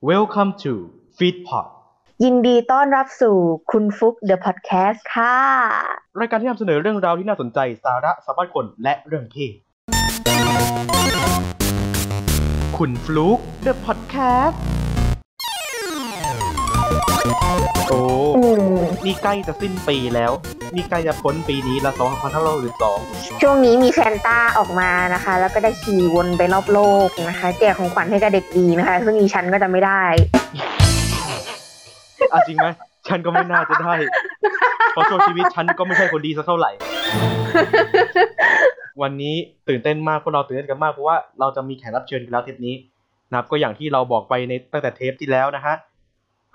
Welcome to Feedpot ยินดีต้อนรับสู่คุณฟุกเดอะพอดแคสต์ค่ะ รายการที่นำเสนอเรื่องราวที่น่าสนใจสาระสัมพันธ์คนและเรื่องเพศคุณฟลุก The Podcast โอ้ อืมนี่ใกล้จะสิ้นปีแล้ว นี่ใกล้จะพ้นปีนี้ละ2562ช่วงนี้มีแฟนต้าออกมานะคะ แล้วก็ได้ขี่วนไปรอบโลกนะคะ แจกของขวัญให้กับเด็กดีนะคะ ซึ่งอีฉันก็จะไม่ได้อะจริงไหมฉันก็ไม่น่าจะได้ เพราะช่วงชีวิตฉันก็ไม่ใช่คนดีสักเท่าไหร่ วันนี้ตื่นเต้นมากพวกเราตื่นเต้นกันมากเพราะว่าเราจะมีแขกรับเชิญกันแล้วเทปนี้นะครับก็อย่างที่เราบอกไปในตั้งแต่เทปที่แล้วนะฮะ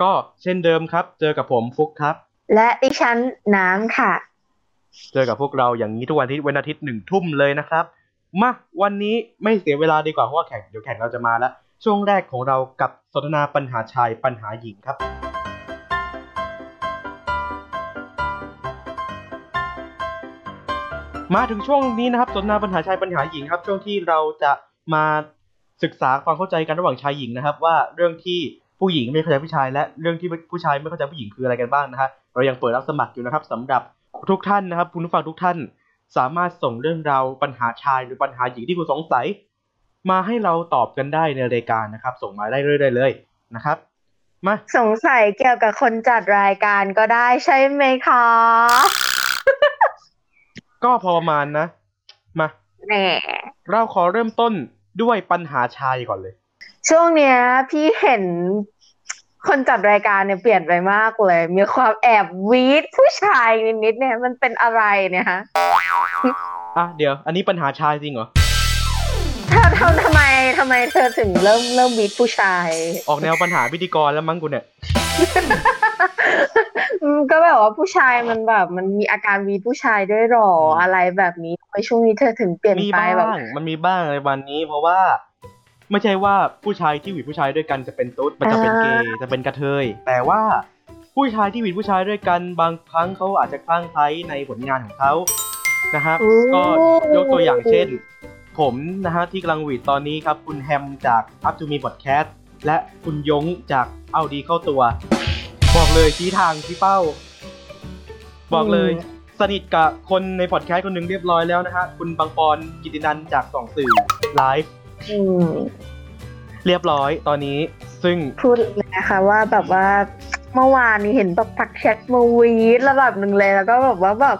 ก็เช่นเดิมครับ เจอกับผมฟุกครับ และดิฉันน้ำค่ะ เจอกับพวกเราอย่างนี้ทุกวันอาทิตย์วันอาทิตย์หนึ่งทุ่มเลยนะครับมาวันนี้ไม่เสียเวลาดีกว่าเพราะว่าแขกเดี๋ยวแขกเราจะมาแล้วช่วงแรกของเรากับสนทนาปัญหาชายปัญหาหญิงครับ มาถึงช่วงนี้นะครับสนทนาปัญหาชายปัญหาหญิงครับ ช่วงที่เราจะมาศึกษาความเข้าใจกันระหว่างชายหญิงนะครับ ว่าเรื่องที่ ผู้หญิงไม่เข้าใจผู้ชายและเรื่องที่ผู้ชายไม่เข้าใจผู้หญิงคืออะไรกันบ้างนะฮะเรายังเปิดรับสมัครอยู่นะครับสำหรับทุกท่านนะครับคุณผู้ฟังทุกท่าน สามารถส่งเรื่องราวปัญหาชายหรือปัญหาหญิงที่คุณสงสัย มาให้เราตอบกันได้ในรายการนะครับ ส่งมาได้เรื่อยๆเลยนะครับมาสงสัยเกี่ยวกับคนจัดรายการก็ได้ใช่ไหมคะก็พอประมาณนะมาแหมเราขอเริ่มต้นด้วยปัญหาชายก่อนเลย ช่วงเนี้ยพี่เห็น คนจัดรายการเนี่ยเปลี่ยนไปมากเลย มีความแอบวีดผู้ชายนิดๆเนี่ยมันเป็นอะไรเนี่ยฮะอะเดี๋ยว อันนี้ปัญหาชายจริงเหรอทำทำทำไมทำไมเธอถึงเริ่มเริ่มวีดผู้ชาย ออกแนวปัญหาพิธีกรแล้วมั้งกูเนี่ยอืมก็แบบว่าผู้ชายมันแบบมันมีอาการวีดผู้ชายด้วยหรออืมอะไรแบบนี้ทำไมช่วงนี้เธอถึงเปลี่ยนมีไปบ้าแบบ งมันมีบ้างในวันนี้ เพราะว่า ไม่ใช่ว่าผู้ชายที่หวีดผู้ชายด้วยกันจะเป็นตุ๊ดมันจะเป็นเกย์จะเป็นกระเทย แต่ว่าผู้ชายที่หวีดผู้ชายด้วยกันบางครั้งเขาอาจจะคลั่งไคล้ในผลงานของเขานะครับ ก็ยกตัวอย่างเช่น ผมนะฮะที่กำลังหวีดตอนนี้ครับ คุณแฮมจาก Up to Me Podcast และคุณยงจากเอาดีเข้าตัว บอกเลยชี้ทางชี้เป้า บอกเลยสนิทกับคนในพอดแคสต์คนหนึ่งเรียบร้อยแล้วนะฮะคุณบางปอนกิตินันจากสองสื่อไลฟ์ อืมเรียบร้อยตอนนี้ซึ่งพูดเลยนะคะว่าแบบว่าเมื่อวานนี้เห็นแบบทักแชทมาวีดระดับหนึ่งเลยแล้วก็แบบว่าแบบ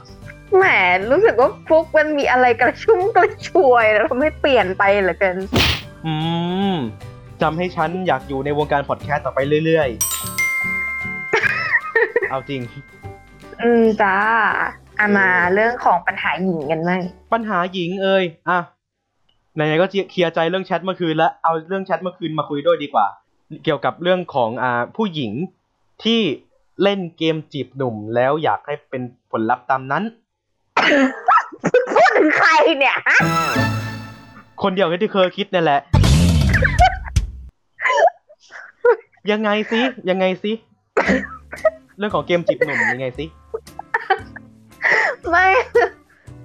แหมรู้สึกว่าฟุกมันมีอะไรกระชุ่มกระชวยแล้วทำให้เปลี่ยนไปเหลือเกินอืมจำให้ฉันอยากอยู่ในวงการพอดแคสต์ต่อไปเรื่อยๆ เอาจริง อืมจ้าอามาเรื่องของปัญหาหญิงกันบ้างปัญหาหญิงเอ่ยอะ ไหนๆก็เคลียร์ใจเรื่องแชทเมื่อคืนแล้วเอาเรื่องแชทเมื่อคืนมาคุยด้วยดีกว่า เกี่ยวกับเรื่องของอ่าผู้หญิงที่เล่นเกมจีบหนุ่มแล้วอยากให้เป็นผลลัพธ์ตามนั้นพูดถึงใครเนี่ยฮะคนเดียวกับที่เคยคิดนั่นแหละ ยังไงสิยังไงสิเรื่องของเกมจีบหนุ่มยังไงสิไม่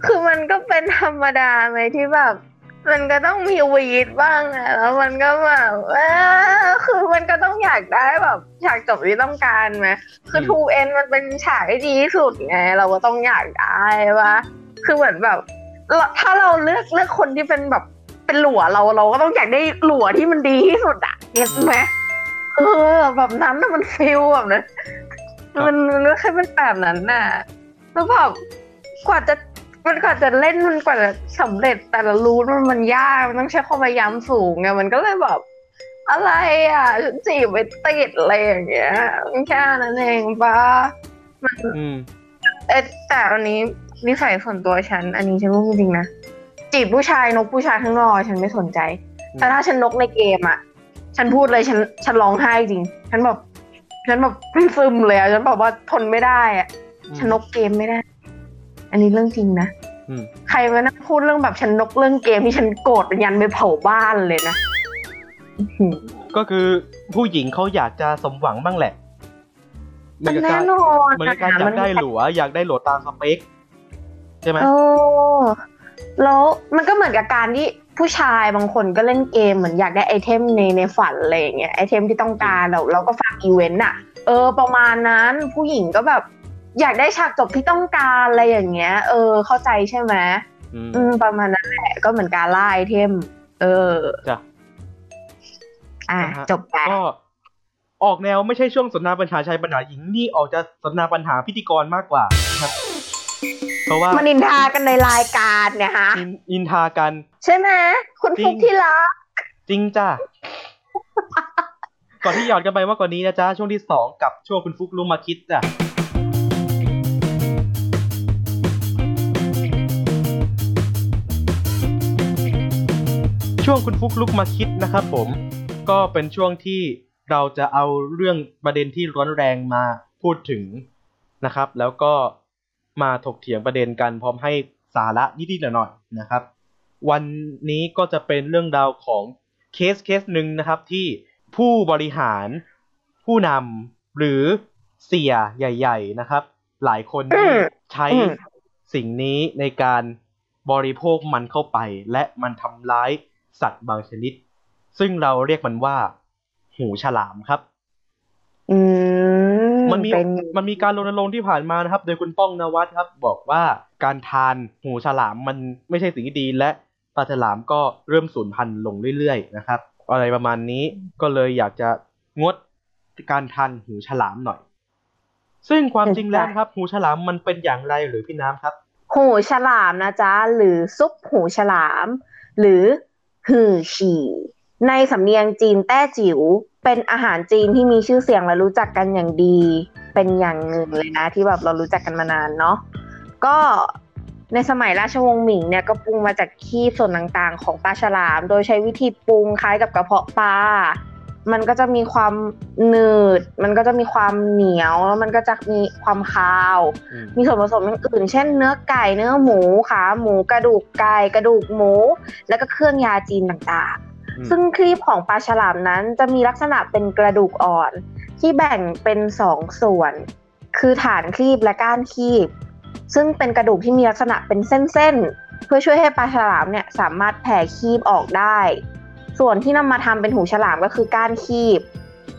คือมันก็เป็นธรรมดาไหมที่แบบ มันก็ต้องมีวีดบ้างอะแล้วมันก็แบบเออคือมันก็ต้องอยากได้แบบฉากจบที่ต้องการไหมคือทูเอ็นมันเป็นฉากที่ดีที่สุดไงเราก็ต้องอยากได้ปะคือเหมือนแบบเราถ้าเราเลือกเลือกคนที่เป็นแบบเป็นหลัวเราเราก็ต้องอยากได้หลัวที่มันดีที่สุดอะเก็ตไหมเออแบบนั้นน่ะมันฟิลแบบนั้นมันมันก็แค่เป็นแบบนั้นน่ะแล้วแบบกว่าจะ มันกว่าจะเล่นมันกว่าจะสำเร็จแต่ละรูทมันมันยากมันต้องใช้ความพยายามสูงไงมันก็เลยแบบอะไรอะฉันจีบไปติดอะไรอย่างเงี้ยมันแค่นั้นเองปะอืมเอ๊ะแต่อันนี้นิสัยส่วนตัวฉัน อันนี้ฉันพูดจริงๆนะจีบผู้ชายนกผู้ชายข้างนอกฉันไม่สนใจ แต่ถ้าฉันนกในเกมอะ ฉันพูดเลยฉันฉันร้องไห้จริง ฉันแบบฉันแบบซึมเลยอะฉันแบบว่าทนไม่ได้อะฉันนกเกมไม่ได้ อันนี้เรื่องจริงนะอืม ใครมานั่งพูดเรื่องแบบฉันนกเรื่องเกมที่ฉันโกรธยันไปเผาบ้านเลยนะอื้อหือก็คือผู้หญิงเขาอยากจะสมหวังบ้างแหละเหมือนกับแน่การนอนเหมือนกับการอยากได้หลัว อยากได้หลัวตามสเปคใช่ไหมโอ้แล้วมันก็เหมือนกับการที่ผู้ชายบางคนก็เล่นเกมเหมือนอยากได้ item ในในฝันอะไรอย่างเงี้ย item ที่ต้องการเราเราก็ฝากอีเวนต์อะ เออประมาณนั้นผู้หญิงก็แบบ อยากได้ฉากจบที่ต้องการอะไรอย่างเงี้ย เออ เข้าใจใช่ไหมอืมอืมประมาณนั้นแหละก็เหมือนการล่า item เออจ้ะอะนะฮะจบไปก็ออกแนวไม่ใช่ช่วงสนทนาปัญหาชายปัญหาหญิงนี่ออกจะสนทนาปัญหาพิธีกรมากกว่านะครับเพราะว่ามันนินทากันในรายการเนี่ยฮะอินอินทากัน ใช่ไหมคุณจริงฟุกที่รักจริงจ้ะก่อนที่หยอดกันไปมากกว่านี้นะจ๊ะช่วงที่สองกับช่วงคุณฟุกลุงมาคิดจ้ะ ช่วงคุณฟุกลุกมาคิดนะครับผมก็เป็นช่วงที่เราจะเอาเรื่องประเด็นที่ร้อนแรงมาพูดถึงนะครับ แล้วก็มาถกเถียงประเด็นกันพร้อมให้สาระนิดๆหน่อยๆนะครับ วันนี้ก็จะเป็นเรื่องราวของเคสเคสหนึ่งนะครับที่ผู้บริหารผู้นำหรือเสียใหญ่ ๆนะครับ หลายคนที่ใช้อืมสิ่งนี้ในการบริโภคมันเข้าไป และมันทำร้าย สัตว์บางชนิด ซึ่งเราเรียกมันว่า หูฉลามครับ อืมมันมีเป็นมันมีการรณรงค์ที่ผ่านมานะครับ โดยคุณป้องนวัดครับ บอกว่าการทานหูฉลามมันไม่ใช่สิ่งที่ดีและปลาฉลามก็เริ่มสูญพันธุ์ลงเรื่อยๆนะครับ อะไรประมาณนี้ก็เลยอยากจะงดการทานหูฉลามหน่อย ซึ่งความจริงแล้วนะครับ หูฉลามมันเป็นอย่างไรหรือพี่น้ำครับ หูฉลามนะจ๊ะหรือซุปหูฉลาม หรือ หือฉี่ ในสำเนียงจีนแต้จิ๋วเป็นอาหารจีนที่มีชื่อเสียงและรู้จักกันอย่างดี เป็นอย่างหนึ่งเลยนะที่แบบเรารู้จักกันมานานเนาะก็ในสมัยราชวงศ์หมิงเนี่ยก็ปรุงมาจากขี้ส่วนต่างๆ ของปลาฉลาม โดยใช้วิธีปรุงคล้ายกับกระเพาะปลา มันก็จะมีความหนืด มันก็จะมีความเหนียวแล้วมันก็จะมีความคาวอืมมีส่วนผสมอย่างอื่นเช่นเนื้อไก่เนื้อหมูขาหมูกระดูกไก่กระดูกหมู แล้วก็เครื่องยาจีนต่างอืมๆซึ่งครีบของปลาฉลามนั้นจะมีลักษณะเป็นกระดูกอ่อน ที่แบ่งเป็นสองส่วน คือฐานครีบและก้านครีบ ซึ่งเป็นกระดูกที่มีลักษณะเป็นเส้นๆเพื่อช่วยให้ปลาฉลามเนี่ยสามารถแผ่ครีบออกได้ ส่วนที่นำมาทำเป็นหูฉลามก็คือก้านคีบ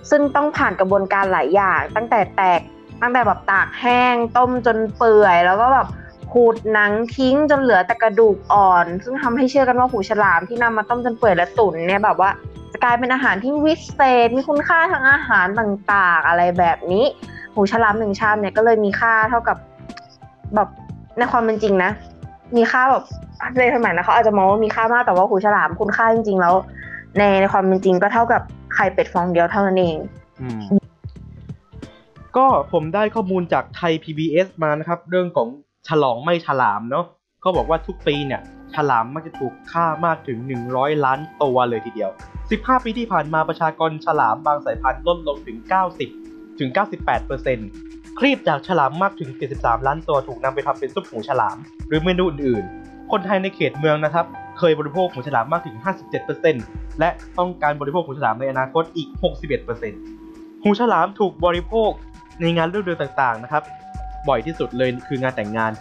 ซึ่งต้องผ่านกระบวนการหลายอย่าง ตั้งแต่แตก ตั้งแต่แบบตากแห้ง ต้มจนเปื่อย แล้วก็แบบขูดหนังทิ้งจนเหลือแต่กระดูกอ่อน ซึ่งทำให้เชื่อกันว่าหูฉลามที่นำมาต้มจนเปื่อยและตุ๋นเนี่ยแบบว่าจะกลายเป็นอาหารที่วิเศษ มีคุณค่าทางอาหารต่างๆ อะไรแบบนี้ หูฉลามหนึ่งชามเนี่ยก็เลยมีค่าเท่ากับแบบในความเป็นจริงนะ มีค่าแบบในสมัยนั้นเขาอาจจะมองว่ามีค่ามากแต่ว่าหูฉลามคุณค่าจริง ๆ แล้ว ในในความเป็นจริงก็เท่ากับไข่เป็ดฟองเดียวเท่านั้นเองก็ผมได้ข้อมูลจากไทย PBS มานะครับ เรื่องของฉลองไม่ฉลามเนาะเขาบอกว่าทุกปีเนี่ยฉลามมักจะถูกฆ่ามากถึง 100 ล้านตัวเลยทีเดียว 15 ปีที่ผ่านมาประชากรฉลามบางสายพันธุ์ลดลงถึง 90 ถึง 98เปอร์เซ็นต์ ครีบจากฉลามมากถึง 73 ล้านตัวถูกนำไปทำเป็นซุปหูฉลาม หรือเมนูอื่นๆ คนไทยในเขตเมืองนะครับ เคยบริโภคหูฉลามมากถึง 57%และต้องการบริโภคหูฉลามในอนาคตอีก 61%หูฉลามถูกบริโภคในงานฤดูต่างๆนะครับ บ่อยที่สุดเลยคืองานแต่งงาน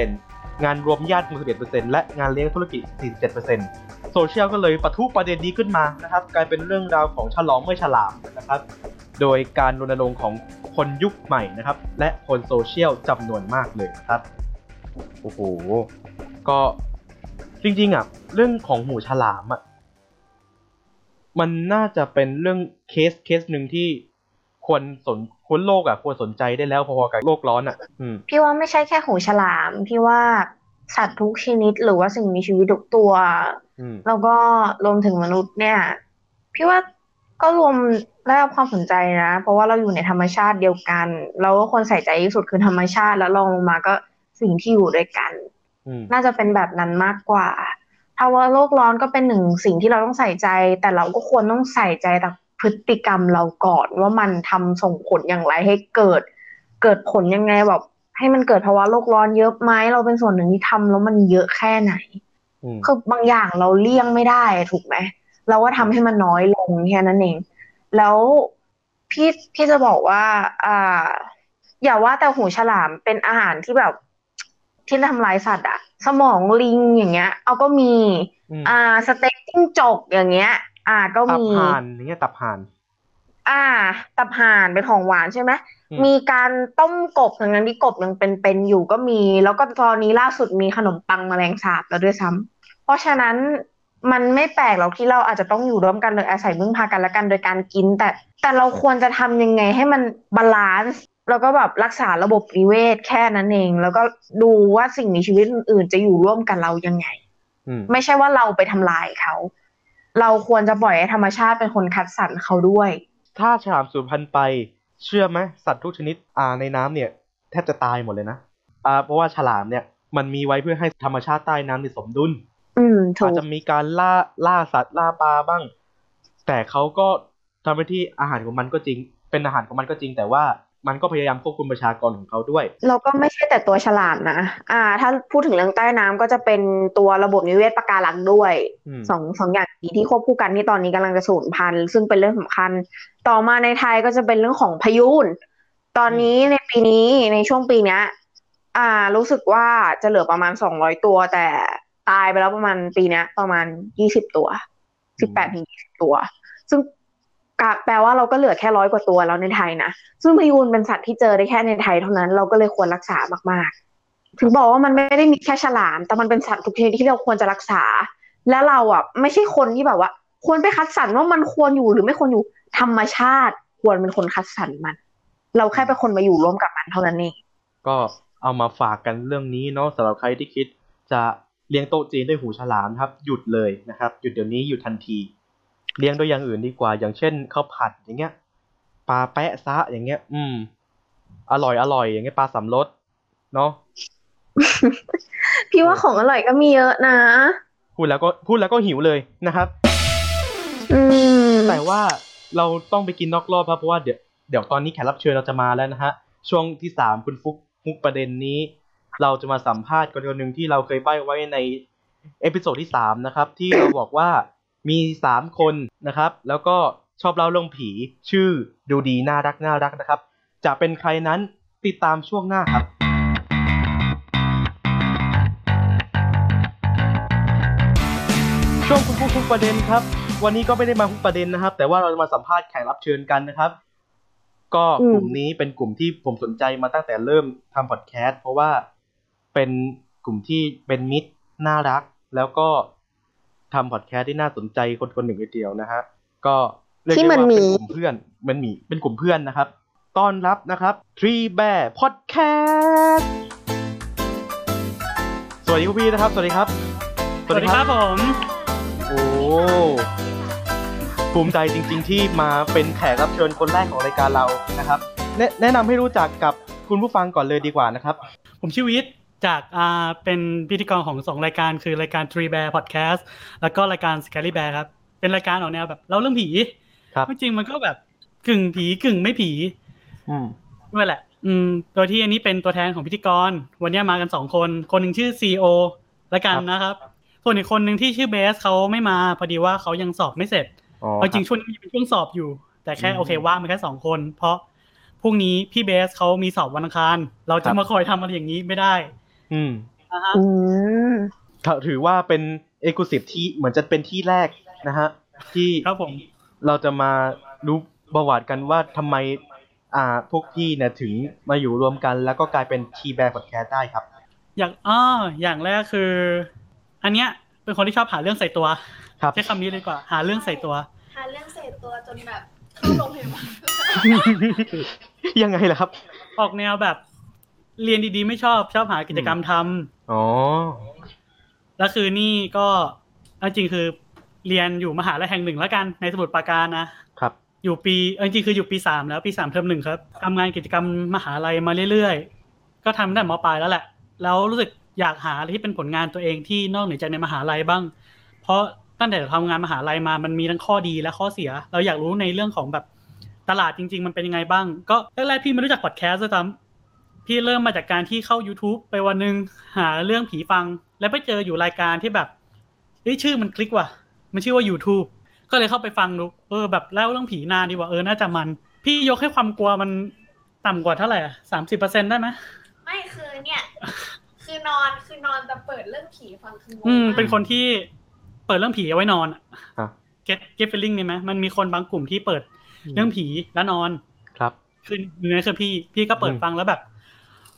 42%งานรวมญาติ 61%และงานเลี้ยงธุรกิจ 47%โซเชียลก็เลยปะทุประเด็นนี้ขึ้นมานะครับ กลายเป็นเรื่องราวของฉลองไม่ฉลามนะครับ โดยการรณรงค์ของ คนยุคใหม่นะครับ และคนโซเชียลจำนวนมากเลยนะครับ โอ้โห ก็จริงๆอะเรื่องของหูฉลามอะมันน่าจะเป็นเรื่อง case case หนึ่งที่ควรสนควรโลกอะควรสนใจได้แล้วพอๆกับโลกร้อนอะอืมพี่ว่าไม่ใช่แค่หูฉลาม พี่ว่าสัตว์ทุกชนิดหรือว่าสิ่งมีชีวิตทุกตัวอืมแล้วก็รวมถึงมนุษย์เนี่ย พี่ว่า ก็รวมได้รับความสนใจนะ เพราะว่าเราอยู่ในธรรมชาติเดียวกัน เราก็ควรใส่ใจที่สุดคือธรรมชาติแล้วลองลงมาก็สิ่งที่อยู่ด้วยกันอืมน่าจะเป็นแบบนั้นมากกว่าภาวะโลกร้อนก็เป็นหนึ่งสิ่งที่เราต้องใส่ใจ แต่เราก็ควรต้องใส่ใจต่อพฤติกรรมเราก่อนว่ามันทำส่งผลอย่างไรให้เกิด เกิดผลยังไงแบบให้มันเกิดภาวะโลกร้อนเยอะไหมเราเป็นส่วนหนึ่งที่ทำแล้วมันเยอะแค่ไหนอืมคือบางอย่างเราเลี่ยงไม่ได้ถูกไหม เราก็ทำให้มันน้อยลงแค่นั้นเอง แล้วพี่พี่จะบอกว่า อ่า อย่าว่าแต่หูฉลามเป็นอาหารที่แบบที่ทำลายสัตว์อะสมองลิงอย่างเงี้ย เอาก็มีอืมอ่า สเต็กจิ้งจกอย่างเงี้ย อ่าก็ตับมีห่านอย่างเงี้ยตับห่าน อ่า ตับห่านเป็นของหวานใช่ไหมอืมมีการต้มกบทั้งนั้นที่กบยังเป็นๆอยู่ก็มี แล้วก็ตอนนี้ล่าสุดมีขนมปังแมลงสาบแล้วด้วยซ้ำเพราะฉะนั้น มันไม่แปลกหรอกที่เราอาจจะต้องอยู่ร่วมกันโดยอาศัยพึ่งพากันและกันโดยการกิน แต่แต่เราควรจะทำยังไงให้มัน balance แล้วก็แบบรักษาระบบนิเวศแค่นั้นเอง แล้วก็ดูว่าสิ่งมีชีวิตอื่นๆ จะอยู่ร่วมกันเรายังไงอืมไม่ใช่ว่าเราไปทำลายเขา เราควรจะปล่อยให้ธรรมชาติเป็นคนคัดสรรเขาด้วย ถ้าฉลามสูญพันธุ์ไป เชื่อไหมสัตว์ทุกชนิดอ่าในน้ำเนี่ย แทบจะตายหมดเลยนะอ่าเพราะว่าฉลามเนี่ยมันมีไว้เพื่อให้ธรรมชาติใต้น้ำเนี่ยสมดุล อืมถูอาจกจะมีการล่าล่าสัตว์ล่าปลาบ้าง แต่เขาก็ทำหน้าที่อาหารของมันก็จริง เป็นอาหารของมันก็จริง แต่ว่ามันก็พยายามควบคุมประชากรของเขาด้วย เราก็ไม่ใช่แต่ตัวฉลามนะ อ่า ถ้าพูดถึงเรื่องใต้น้ำก็จะเป็นตัวระบบนิเวศปะการังด้วยอืมสองสองอย่างนี้ที่ควบคู่กันที่ตอนนี้กำลังจะสูญพันธุ์ซึ่งเป็นเรื่องสำคัญ ต่อมาในไทยก็จะเป็นเรื่องของพายุนตอนนี้ในปีนี้ในช่วงปีเนี้ย อ่า รู้สึกว่าจะเหลือประมาณสองร้อยตัวแต่ ตายไปแล้วประมาณปีเนี้ยประมาณยี่สิบตัวสิบแปดถึงยี่สิบตัว ซึ่งกะแปลว่าเราก็เหลือแค่ร้อยกว่าตัวแล้วในไทยนะ ซึ่งพายูนเป็นสัตว์ที่เจอได้แค่ในไทยเท่านั้น เราก็เลยควรรักษามาก ๆ ถึงบอกว่ามันไม่ได้มีแค่ฉลาม แต่มันเป็นสัตว์ทุกชนิดที่เราควรจะรักษา และเราอะไม่ใช่คนที่แบบว่า ควรไปคัดสรรว่ามันควรอยู่หรือไม่ควรอยู่ธรรมชาติ ควรเป็นคนคัดสรรมัน เราแค่เป็นคนมาอยู่ร่วมกับมันเท่านั้นเอง ก็เอามาฝากกันเรื่องนี้เนาะสำหรับใครที่คิดจะ เลี้ยงโต๊ะจีนด้วยหูฉลามนะครับ หยุดเลยนะครับ หยุดเดี๋ยวนี้หยุดทันที เลี้ยงด้วยอย่างอื่นดีกว่า อย่างเช่นข้าวผัดอย่างเงี้ย ปลาแปะซะอย่างเงี้ย อืม อร่อยอร่อยอย่างเงี้ยปลาสามรสเนาะ พี่ว่าของอร่อยก็มีเยอะนะ พูดแล้วก็พูดแล้วก็หิวเลยนะครับ อืม แต่ว่าเราต้องไปกินนอกรอบครับเพราะว่าเดี๋ยวเดี๋ยวตอนนี้แขกรับเชิญเราจะมาแล้วนะฮะ ช่วงที่สามคุณฟุกมุกประเด็นนี้ เราจะมาสัมภาษณ์คนคนหนึ่งที่เราเคยใบ้ไว้ใน episode ที่สามนะครับ ที่เราบอกว่ามีสามคนนะครับ แล้วก็ชอบเล่าเรื่องผีชื่อดูดีน่ารักน่ารักนะครับ จะเป็นใครนั้นติดตามช่วงหน้าครับช่วงคุณฟุกฟุกประเด็นครับ วันนี้ก็ไม่ได้มาฟุกประเด็นนะครับ แต่ว่าเราจะมาสัมภาษณ์แขกรับเชิญกันนะครับ ก็กลุ่มนี้เป็นกลุ่มที่ผมสนใจมาตั้งแต่เริ่มทำพอดแคสต์เพราะว่า เป็นกลุ่มที่เป็นมิตรน่ารัก แล้วก็ทำพอดแคสต์ที่น่าสนใจคนคนหนึ่งทีเดียวนะฮะก็เรียกที่ได้มันว่ามีเป็นกลุ่มเพื่อนมันมีเป็นกลุ่มเพื่อนนะครับต้อนรับนะครับ Tree Bear Podcast สวัสดีคุณพี่นะครับ สวัสดีครับ สวัสดีครับผม โอ้ภูมิใจจริง ๆ ที่มาเป็นแขกรับเชิญคนแรกของรายการเรานะครับ แนะแนะนำให้รู้จักกับคุณผู้ฟังก่อนเลยดีกว่านะครับ ผมชื่อวิทย์ จากอ่าเป็นพิธีกรของสองรายการคือรายการ Tree Bear Podcast แล้วก็รายการ Scary Bear ครับ เป็นรายการออกแนวแบบเล่าเรื่องผีครับจริงๆมันก็แบบกึ่งผีกึ่งไม่ผีอืมด้วยแหละ อืมโดยที่อันนี้เป็นตัวแทนของพิธีกร วันนี้มากันสองคน คนหนึ่งชื่อ CEO ละกันนะครับ ส่วนอีกคนหนึ่งที่ชื่อเบสเขาไม่มาพอดีว่าเขายังสอบไม่เสร็จอ๋อเอาจริงคบช่วงนี้มีเป็นช่วงสอบอยู่ แต่แค่อืมโอเคว่างมาแค่สองคน เพราะพรุ่งนี้พี่เบสเขามีสอบวันอังคาร เราครัจะบมาคอยทำอะไรอย่างนี้ไม่ได้ อืมนะฮะอืมถือว่าเป็นเอกลุศิที่เหมือนจะเป็นที่แรกนะฮะ ที่ครับผมเราจะมารู้ประวัติกันว่าทำไม อ่า พวกพี่เนี่ยถึงมาอยู่รวมกัน แล้วก็กลายเป็นทีแบร์พอดแคสต์ได้ครับ อย่างอ้ออย่างแรกคือ อันเนี้ยเป็นคนที่ชอบหาเรื่องใส่ตัวครับใช้คำนี้เลยดีกว่า หาเรื่องใส่ตัว หาเรื่องเสพตัวจนแบบเข้าโรงพยาบาลยังไงล่ะครับ ออกแนวแบบ เรียนดีๆ ไม่ชอบชอบหากิจกรรมทำอ๋อ แล้วคือนี่ก็เอาจริงคือเรียนอยู่มหาลัยแห่งหนึ่งแล้วกันในสมุทรปราการนะครับ อยู่ปีเออจริงๆคืออยู่ปีสามแล้วปีสามเทอมหนึ่งครับทำงานกิจกรรมมหาลัยมาเรื่อยๆ ก็ทำตั้งแต่มปลายแล้วแหละ แล้วรู้สึกอยากหาอะไรที่เป็นผลงานตัวเองที่นอกเหนือจากในมหาลัยบ้าง เพราะตั้งแต่ทำงานมหาลัยมามันมีทั้งข้อดีและข้อเสีย เราอยากรู้ในเรื่องของแบบตลาดจริง ๆ มันเป็นยังไงบ้าง ก็แรกๆพี่ไม่รู้จักพอดแคสต์ด้วยซ้ำ พี่เริ่มมาจากการที่เข้า YouTube ไปวันหนึ่งหาเรื่องผีฟัง แล้วไปเจออยู่รายการที่แบบเฮ้ยชื่อมันคลิกว่ะ มันชื่อว่า YouTube ก็เลยเข้าไปฟังดูเออแบบเล่าเรื่องผีนานดีกว่าเออน่าจะมัน พี่ยกให้ความกลัวมันต่ำกว่าเท่าไหร่อะสามสิบเปอร์เซ็นได้ไหมไม่คือเนี่ยคือคือนอนคือนอนแต่เปิดเรื่องผีฟังคืองงอืมมากเป็นคนที่เปิดเรื่องผีเอาไว้นอนอะอะ get get feeling นี่ไหมมันมีคนบางกลุ่มที่เปิดเรื่องผีแล้วนอนครับคือหนึ่งในคือพี่พี่ก็เปิดอืมฟังแล้วแบบ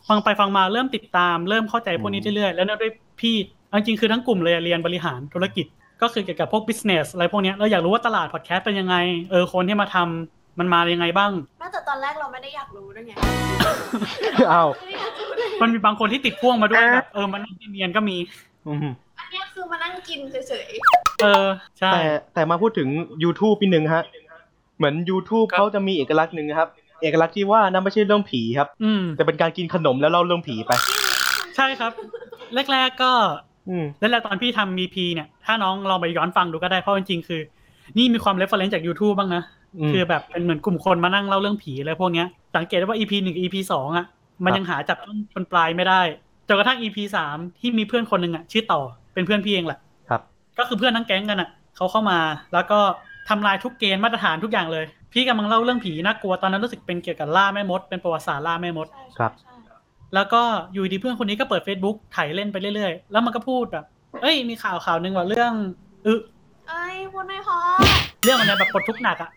ฟังไปฟังมาเริ่มติดตาม เริ่มเข้าใจพวกนี้อืมเรื่อยๆแล้วด้วยพี่เอาจริงๆคือทั้งกลุ่มเลยอะเรียนบริหารธุรกิจ ก็คือเกี่ยวกับพวก business อะไรพวกเนี้ยเราอยากรู้ว่าตลาดพอดแคสต์เป็นยังไงเออคนที่มาทำมันมายังไงบ้างแม้แต่ตอนแรกเราไม่ได้อยากรู้ด้วยไงอ้าวไม่ได้อยากรู้เลยมันมีบางคนที่ติดพ่วงมาด้วยอะแบบเออมันเนียนๆก็มีอืมอันเนี้ยคือมานั่งกินเฉยเออใช่แต่แต่มาพูดถึง YouTube นิดนึงฮะ เหมือน YouTube ครับเขาจะมีเอกลักษณ์หนึ่งครับ เอกลักษณ์ที่ว่านั่นไม่ใช่เรื่องผีครับ อืม แต่เป็นการกินขนมแล้วเล่าเรื่องผีไป ใช่ครับ แรกๆก็อืมแรกๆตอนพี่ทำ EP เนี่ย ถ้าน้องลองไปย้อนฟังดูก็ได้เพราะจริงๆคือ นี่มีความ reference จาก YouTube บ้างนะอืมคือแบบเป็นเหมือนกลุ่มคนมานั่งเล่าเรื่องผีอะไรพวกเนี้ย สังเกตได้ว่า EP หนึ่ง EP สองอะ มันครับยังหาจับต้นชนปลายไม่ได้ จนกระทั่ง EP สามที่มีเพื่อนคนหนึ่งอะ ชื่อต่อ เป็นเพื่อนพี่เองแหละครับ ก็คือเพื่อนทั้งแก๊งกันอะ เขาเข้ามา แล้วก็ทำลายทุกเกณฑ์มาตรฐานทุกอย่างเลย พี่กำลังเล่าเรื่องผีน่ากลัวตอนนั้นรู้สึกเป็นเกี่ยวกับล่าแม่มด เป็นประวัติศาสตร์ล่าแม่มดๆใช่ครับใช่ใช่แล้วก็อยู่ดีเพื่อนคนนี้ก็เปิด Facebook ถ่ายเล่นไปเรื่อยๆ แล้วมันก็พูดแบบ เอ้ยมีข่าวข่าวหนึ่งว่าเรื่องอึเอ้ยพูดไม่พอเรื่องอะไรแบบปลดทุกข์หนักอะ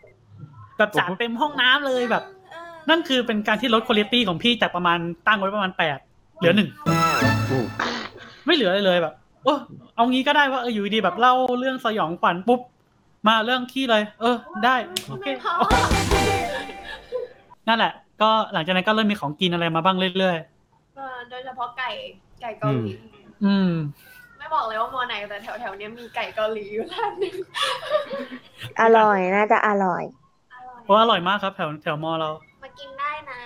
แบบสารเต็มห้องน้ำเลยแบบ เออนั่นคือเป็นการที่ลดคุณภาพของพี่จากประมาณตั้งไว้ประมาณแปดเหลือหนึ่งอืม ไม่เหลืออะไรเลยแบบโอ้เอางี้ก็ได้ว่าเอออยู่ดีแบบเล่าเรื่องสยองขวัญปุ๊บ มาเรื่องขี้เลย เออ ได้โอเคไม่พอนั่นแหละ ก็หลังจากนั้นก็เริ่มมีของกินอะไรมาบ้างเรื่อยเออโดยเฉพาะไก่ไก่เกาหลีๆ อืม ไม่บอกเลยว่ามอไหนแต่แถวแถวๆเนี้ยมีไก่เกาหลีอยู่ร้านหนึงอร่อยน่าจะอร่อย อร่อยเพราะว่าอร่อยมากครับ แถวแถวมอเรา มากินได้นะ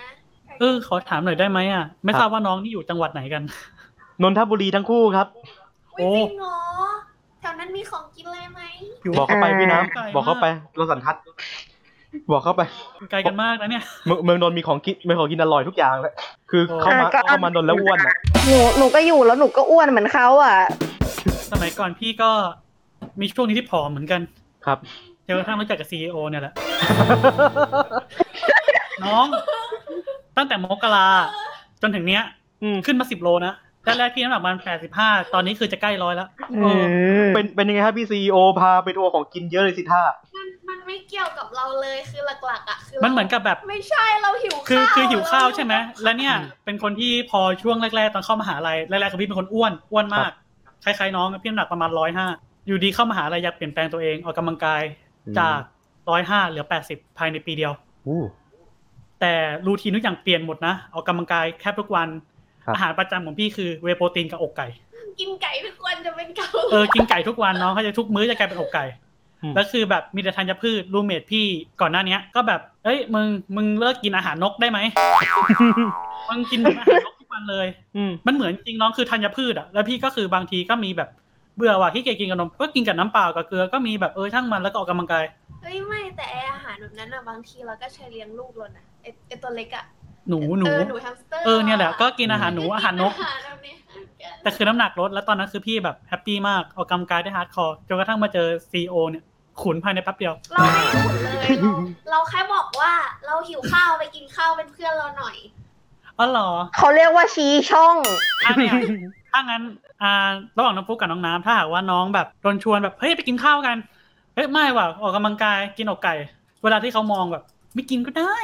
เออ ขอถามหน่อยได้ไหมอะ ไม่ทราบว่าน้องนี่อยู่จังหวัดไหนกัน นนทบุรีทั้งคู่ครับอุ๊ยจริงเหรอแถวนั้นมีของกินอะไรไหมอยู่ บอกเข้าไปพี่น้ไกลมากำบอกเข้าไปเราสันทัด บอกเข้าไป ไกลกันมากนะเนี่ย เมืองเมืองนนท์มีของกินมีของกินอร่อยทุกอย่างเลยคือเข้ามาอ่าก็ เข้ามานนท์แล้วอ้วนอะหนูหนูก็อยู่แล้วหนูก็อ้วนเหมือนเขาอะ สมัยก่อนพี่ก็มีช่วงนี้ที่ผอมเหมือนกันครับ จนกระทั่งรู้จักกับซีอเนี่ยแหละ น้อง ตั้งแต่มกราจนถึงเนี้ย อืมขึ้นมาสิบโลนะ แรกๆพี่น้ำหนักมันแปดสิบห้าตอนนี้คือจะใกล้ร้อยแล้วอืมเป็นเป็นยังไงครับพี่ซีโอพาไปทัวร์ของกินเยอะเลยสิท่ามันมันไม่เกี่ยวกับเราเลยคือหลักๆอะคือมันเหมือนกับแบบไม่ใช่เราหิวคือข้าวคือหิวข้าวใช่ไหมเราหิวข้าวแล้วเนี่ยเป็นคนที่พอช่วงแรกๆตอนเข้ามหาลัยแรกๆคือพี่เป็นคนอ้วนอ้วนมากคล้ายๆน้องพี่น้ำหนักประมาณร้อยห้าอยู่ดีเข้ามหาลัยอยากเปลี่ยนแปลงตัวเองออกกำลังกายอืมจากร้อยห้าเหลือแปดสิบภายในปีเดียวอู้แต่รูทีนทุกอย่างเปลี่ยนหมดนะออกกำลังกายแคบทุกวันครับ อาหารประจำของพี่คือเวย์โปรตีนกับอกไก่ กินไก่ทุกวันจะเป็นเกาเออกินไก่ทุกวันน้องเขาจะทุกมื้อจะกลายเป็นอกไก่อืมแล้วคือแบบมีแต่ธัญพืชรูเมทพี่ก่อนหน้าเนี้ยก็แบบเอ้ยมึงมึงเลิกกินอาหารนกได้ไหมมึงกินเหมือนอาหารนกทุกวันเลยอืมมันเหมือนจริงน้องคือธัญพืชอะแล้วพี่ก็คือบางทีก็มีแบบเบื่อว่ะที่เกียจกินกับนมก็กินกับน้ำเปล่ากับเกลือก็มีแบบเออช่างมันแล้วก็ออกกำลังกายเฮ้ยไม่แต่ไออาหารแบบนั้นอะบางทีเราก็ใช้เลี้ยงลูกเรานะไอไอตัวเล็กอะ หนูหนูเออหนูแฮแฮมสเตอร์เออเนี่ยแหละก็กินอาหารหนูอาหารนกอาหารแบบนี้เหมือนกันแต่คือน้ำหนักลดแล้วตอนนั้นคือพี่แบบ happy มากออกกำลังกายได้ hardcore จนกระทั่งมาเจอซีโอเนี่ยขุนภายในแป๊บเดียว เราไม่ขุนเลย เราเราแค่บอกว่าเราหิวข้าวไปกินข้าวเป็นเพื่อนเราหน่อยอ๋อเหรอเขาเรียกว่าชี้ช่องถ้าเนี่ยถ้างั้นอ่าระหว่างน้องฟุกกับน้องน้ำถ้าหากว่าน้องแบบโดนชวนแบบเฮ้ยไปกินข้าวกันเฮ้ยไม่ว่ะออกกำลังกายกินอกไก่ เวลาที่เขามองแบบ ไม่กินก็ได้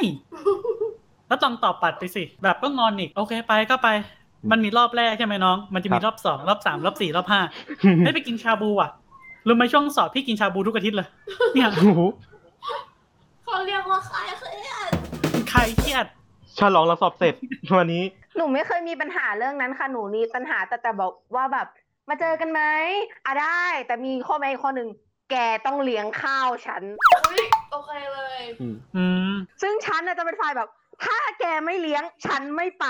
แล้วต้องตอบปัดไปสิ แบบก็งอนอีก โอเคไปก็ไป มันมีรอบแรกใช่ไหมน้อง มันจะมีครับรอบสองรอบสามรอบสี่รอบห้าให้ไปกินชาบูอะรู้ไหมช่วงสอบพี่กินชาบูทุกอาทิตย์เลย เนี่ยโอ้โหเขาเรียกว่าใครเครียดใครเครียดฉลองเราสอบเสร็จวันนี้ หนูไม่เคยมีปัญหาเรื่องนั้นค่ะ หนูมีปัญหาแต่แต่บอกว่าแบบ มาเจอกันไหมอะได้ แต่มีข้อแม้ข้อหนึ่งแกต้องเลี้ยงข้าวฉัน อุ้ยโอเคเลย อืม ซึ่งฉันน่ะจะเป็นฝ่ายแบบ ถ้าแกไม่เลี้ยงฉันไม่ไป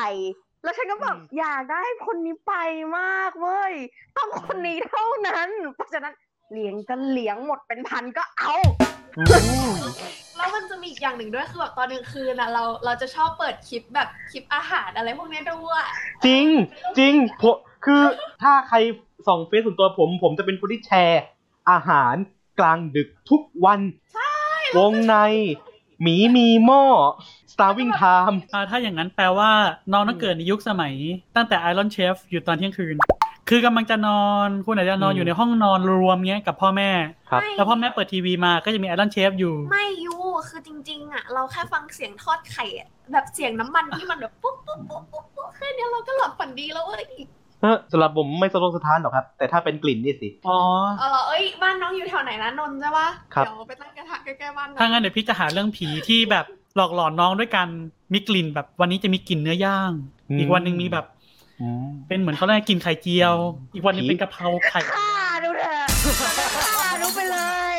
แล้วฉันก็แบบอืมอยากได้คนนี้ไปมากเว้ยต้องคนนี้เท่านั้น เพราะฉะนั้นเลี้ยงก็เลี้ยงหมดเป็นพันก็เอา แล้วมันจะมีอีกอย่างหนึ่งด้วยคือแบบตอนกลางคืนอะเราเราจะชอบเปิดคลิปแบบคลิปอาหารอะไรพวกเนี้ยด้วยจริงจริงผมคือถ้าใครส่องเฟซส่วนตัวผม ผมจะเป็นคนที่แชร์ อาหารกลางดึกทุกวันวงใน หมีมีหม้อ Starving Time อ่าถ้าอย่างนั้นแปลว่า น้องต้องเกิดในยุคสมัย ตั้งแต่ Iron Chef อยู่ตอนเที่ยงคืน คือกำลังจะนอนคุณอาจจะนอนอืมอยู่ในห้องนอนรวมเงี้ยกับพ่อแม่ ครับ ไม่แล้วพ่อแม่เปิดทีวีมาก็จะมี Iron Chef อยู่ ไม่ยูคือจริง ๆ อะ เราแค่ฟังเสียงทอดไข่อะแบบเสียงน้ำมันที่มันแบบปุ๊บปุ๊บปุ๊บปุ๊บปุ๊บแค่เนี้ยเราก็หลับฝันดีแล้วเว้ยเออสำหรับผมไม่สะทกสะท้านหรอกครับ แต่ถ้าเป็นกลิ่นนี่สิ อ๋อ เออเอ้ยบ้านน้องอยู่แถวไหนนะนนท์ใช่ปะครับ เดี๋ยวไปตั้งกระทะใกล้ๆบ้านน้องถ้างั้นเดี๋ยวพี่จะหาเรื่องผีที่แบบ หลอกหลอนน้องด้วยกันมีกลิ่นแบบวันนี้จะมีกลิ่นเนื้อย่างอืมอีกวันหนึ่งมีแบบอืมเป็นเหมือนเขาเรียกกลิ่นไข่เจียว อีกวันหนึงผีเป็นกะเพราไข่ฆ่าดูเถอะฆ่าดูไปเลย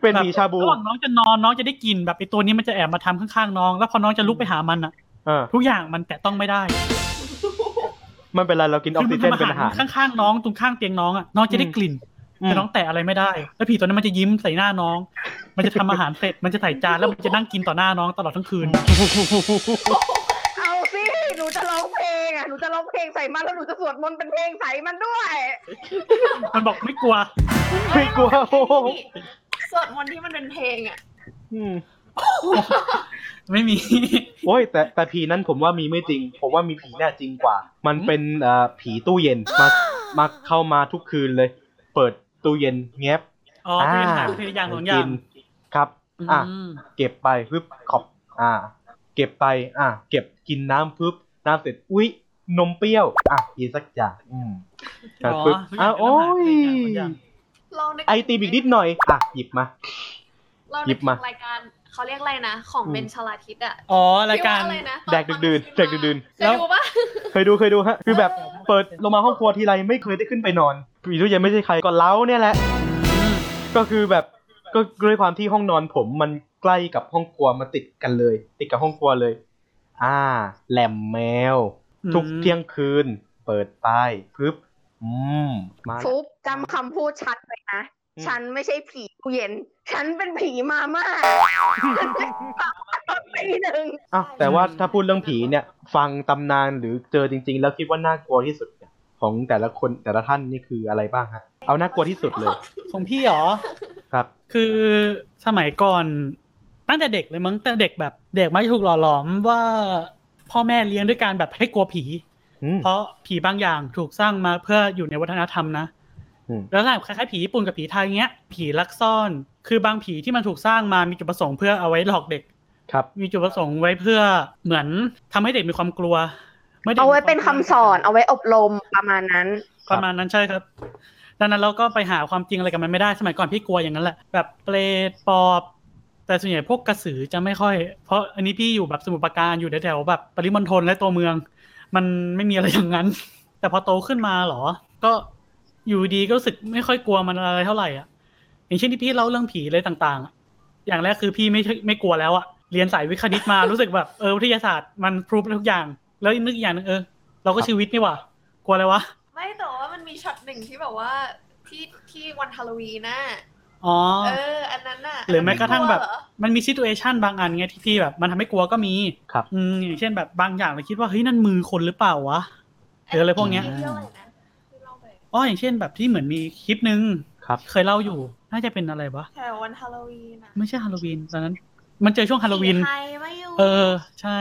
เป็นผีชาบูระหว่างน้องจะนอนน้องจะได้กลิ่นแบบไอตัวนี้มันจะแอบมาทำข้างๆน้อง แล้วพอน้องจะลุกไปหามันอะเออทุกอย่างมันแตะต้องไม่ได้ มันเป็นไรเรากินออกซิเจนเป็นอาหารข้างๆน้องตรงข้างเตียงน้องอะน้องจะได้กลิ่นอืม แต่น้องแตะอะไรไม่ได้ แล้วผีตัวนั้นมันจะยิ้มใส่หน้าน้อง มันจะทำอาหารเสร็จ มันจะใส่จานแล้วมันจะนั่งกินต่อหน้าน้องตลอดทั้งคืน เอาสิหนูจะร้องเพลงอะหนูจะร้องเพลงใส่มันแล้วหนูจะสวดมนต์เป็นเพลงใส่มันด้วยมันบอกไม่กลัว ไม่กลัว โอ้โหสวดมนต์ที่มันเป็นเพลงอะอืมไม่มี โอ้ยแต่แต่ผีนั้นผมว่ามีไม่จริง ผมว่ามีผีแน่จริงกว่า มันเป็นเอ่อผีตู้เย็นมามาเข้ามาทุกคืนเลย เปิด ตู้เย็นแงบอ๋อเป็นหาเป็นอย่างสองอย่างกินครับ อะมเก็บไปปึ๊บขอบอ่า เก็บไป อะเก็บกินน้ำปึ๊บน้ำเสร็จอุ๊ยนมเปรี้ยวอะกินสักอย่างอืมอ๋อปึ๊บทุกออะย่างโอ้ยเป็นอย่างเรานึกไอตีมอีกนิดหน่อยอะหยิบมาเราหยินึกบถึมางรายการเขาเรียกอะไรนะ ของอืมเบนชลาทิศอะอ๋อรายการที่ว่อะไรนะแดกดึกๆแดกดึกๆเคยดูปะเคยดูเคยดูฮะ คือแบบเปิดลงมาห้องครัวทีไรไม่เคยได้ขึ้นไปนอน ผีตู้เย็นไม่ใช่ใครก็เล้าเนี่ยแหละอืมก็คือแบบก็ด้วยความที่ห้องนอนผมมันใกล้กับห้องครัวมาติดกันเลย ติดกับห้องครัวเลย อ่า แหลมแมว ทุกเที่ยงคืน เปิดป้ายปึ๊บอืมมาแล้วฟุบจำคำพูดชัดเลยนะอืมฉันไม่ใช่ผีตู้เย็น ฉันเป็นผีมาม่าปีหนึ่งอะแต่ว่าถ้าพูดเรื่องผีเนี่ย ฟังตำนานหรือเจอจริง ๆ แล้วคิดว่าน่ากลัวที่สุดเนี่ย ของแต่ละคนแต่ละท่านนี่คืออะไรบ้างฮะเอาน่ากลัวที่สุดเลย ของพี่เหรอครับ คือสมัยก่อนตั้งแต่เด็กเลยมั้งตั้งแต่เด็กแบบเด็กมักจะถูกหล่อหลอมว่า พ่อแม่เลี้ยงด้วยการแบบให้กลัวผีอืมเพราะผีบางอย่างถูกสร้างมาเพื่ออยู่ในวัฒนธรรมนะอืมแล้วถ้าคล้ายๆผีญี่ปุ่นกับผีไทยเงี้ย ผีลักซ่อน คือบางผีที่มันถูกสร้างมามีจุดประสงค์เพื่อเอาไว้หลอกเด็ก ครับ มีจุดประสงค์ไว้เพื่อเหมือนทำให้เด็กมีความกลัวไม่ได้ เอาไว้เป็นคำสอนเอาไว้อบรมประมาณนั้น ประมาณนั้นใช่ครับดังนั้นเราก็ไปหาความจริงอะไรกับมันไม่ได้สมัยก่อนพี่กลัวอย่างนั้นแหละแบบเปรตปอบ แต่ส่วนใหญ่พวกกระสือจะไม่ค่อย เพราะอันนี้พี่อยู่แบบสมุทรปราการอยู่แถวๆแบบปริมณฑลและตัวเมือง มันไม่มีอะไรอย่างนั้น แต่พอโตขึ้นมาเหรอ ก็อยู่ดีก็รู้สึกไม่ค่อยกลัวมันอะไรเท่าไหร่อะอย่างเช่นที่พี่เล่าเรื่องผีอะไรต่างๆอะอย่างแรกคือพี่ไม่ใช่ไม่กลัวแล้วอะเรียนสายวิทย์คณิตมารู้สึกแบบเออวิทยาศาสตร์มัน prove ทุกอย่าง แล้วนึกอีกอย่างหนึงเออเราก็ชีวิตนี่หว่ากลัวอะไรวะ ไม่แต่ว่ามันมีช็อตหนึ่งที่แบบว่าที่ที่วันฮาโลวีนน่ะอ๋อเออ อันนั้นน่ะหรือแม้กระทั่งแบบอันนั้นไม่มันมีซิ t u เอชันบางอันไงที่พี่แบบ มันทำให้กลัวก็มีครับอืมอย่างเช่นแบบบางอย่างเราคิดว่าเฮ้ยนั่นมือคนหรือเปล่าวะหรืออะไรพวกเนี้ยที่เรื่องอะไรนะที่เล่าไปอ๋ออย่างเช่นแบบที่เหมือนมีคลิปนึงครับ เคยเล่าอยู่ น่าจะเป็นอะไรวะแถววันฮาโลวีนน่ะไม่ใช่ฮาโลวีนตอนนั้น มันเจอช่วงฮาโลวีนผีไทยไม่อยู่เออ ใช่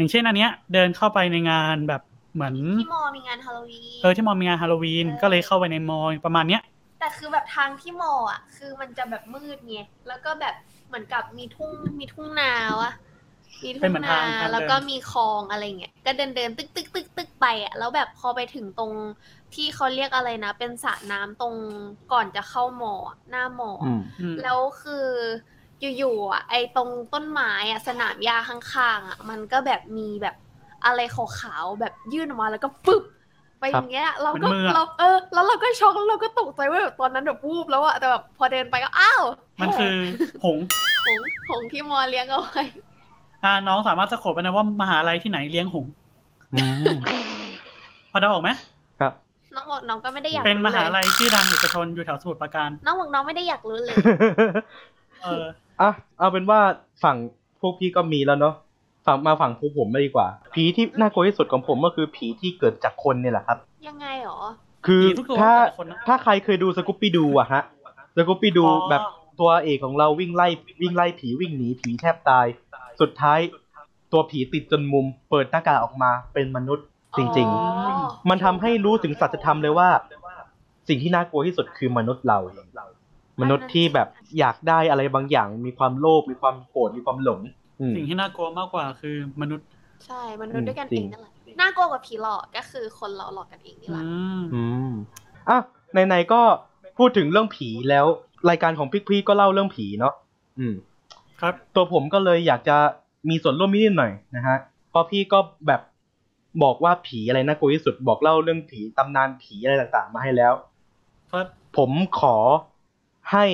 อย่างเช่นอันเนี้ย เดินเข้าไปในงานแบบเหมือนที่มอมีงานฮาโลวีน เออที่มอมีงานฮาโลวีนเออ ก็เลยเข้าไปในมอประมาณเนี้ย แต่คือแบบทางที่มออะ คือมันจะแบบมืดไงแล้วก็แบบเหมือนกับมีทุ่งมีทุ่งนาวะมีเป็ทุ่นงเหมือนนาทางทางเดิน แล้วก็มีคลองอะไรเงี้ยก็เดินเดินตึกตึกตึกตึกไปอะแล้วแบบพอไปถึงตรงที่เขาเรียกอะไรนะ เป็นสระน้ำตรงก่อนจะเข้ามออะหน้ามออะ อืม อืม แล้วคือ อยู่ๆอะไอ้ตรงต้นไม้อะสนามหญ้าข้างๆอะมันก็แบบมีแบบอะไรขาวๆแบบยื่นออกมาแล้วก็ฟึบไปอย่างเงี้ยเราก็เหมือนมืออะ เราเออแล้วเราก็ช็อกแล้วเราก็ตกใจว่าแบบตอนนั้นแบบวูบแล้วอะแต่แบบพอเดินไปก็อ้าวมันคือหงส์หงหงที่มอเลี้ยงเอาไว้อ่าน้องสามารถสะกดไปนะว่ามหาลัยที่ไหนเลี้ยงหงส์อืมพอเดาออกไหมครับน้องบอกน้องก็ไม่ได้อยากเป็นรู้มหาเลลัยยชื่อดังเอกชนอยู่แถวสมุทรปราการน้องบอกน้องไม่ได้อยากรู้เลย เออ อะเอาเป็นว่าฝั่งพวกพี่ก็มีแล้วเนาะฝั่งมาฝั่งพวกผมเลยดีกว่า ผีที่น่ากลัวที่สุดของผมก็คือผีที่เกิดจากคนเนี่ยแหละครับ ยังไงหรอ คือผีทุกตัวถ้าเกิดจากคนนะ ถ้าใครเคยดูสกูปปี้ดูอะฮะสกูปปี้ดูอ๋อ แบบตัวเอกของเราวิ่งไล่วิ่งไล่ผีวิ่งหนีผีแทบตาย สุดท้าย ตัวผีติดจนมุม เปิดหน้ากากออกมาเป็นมนุษย์จริง อ๋อ ๆ มันทำให้รู้ถึงสัจธรรมเลยว่า สิ่งที่น่ากลัวที่สุดคือมนุษย์เรา มนุษย์ที่แบบอยากได้อะไรบางอย่าง มีความโลภมีความโกรธมีความหลงอืมสิ่งที่น่ากลัวมากกว่าคือมนุษย์ ใช่มนุษย์ด้วยกันจริเองงนั่นแหละน่ากลัวกว่าผีหลอกก็คือคนเราหลอกกันเองนี่แหอืละมอืมอะไหนๆก็พูดถึงเรื่องผีแล้ว รายการของพี่พี่ก็เล่าเรื่องผีเนาะอืม ครับ ตัวผมก็เลยอยากจะมีส่วนร่วมนิดหน่อยนะฮะเพราะพี่ก็แบบบอกว่าผีอะไรน่ากลัวที่สุดบอกเล่าเรื่องผีตำนานผีอะไรต่างๆ มาให้แล้ว ครับ ผมขอ ให้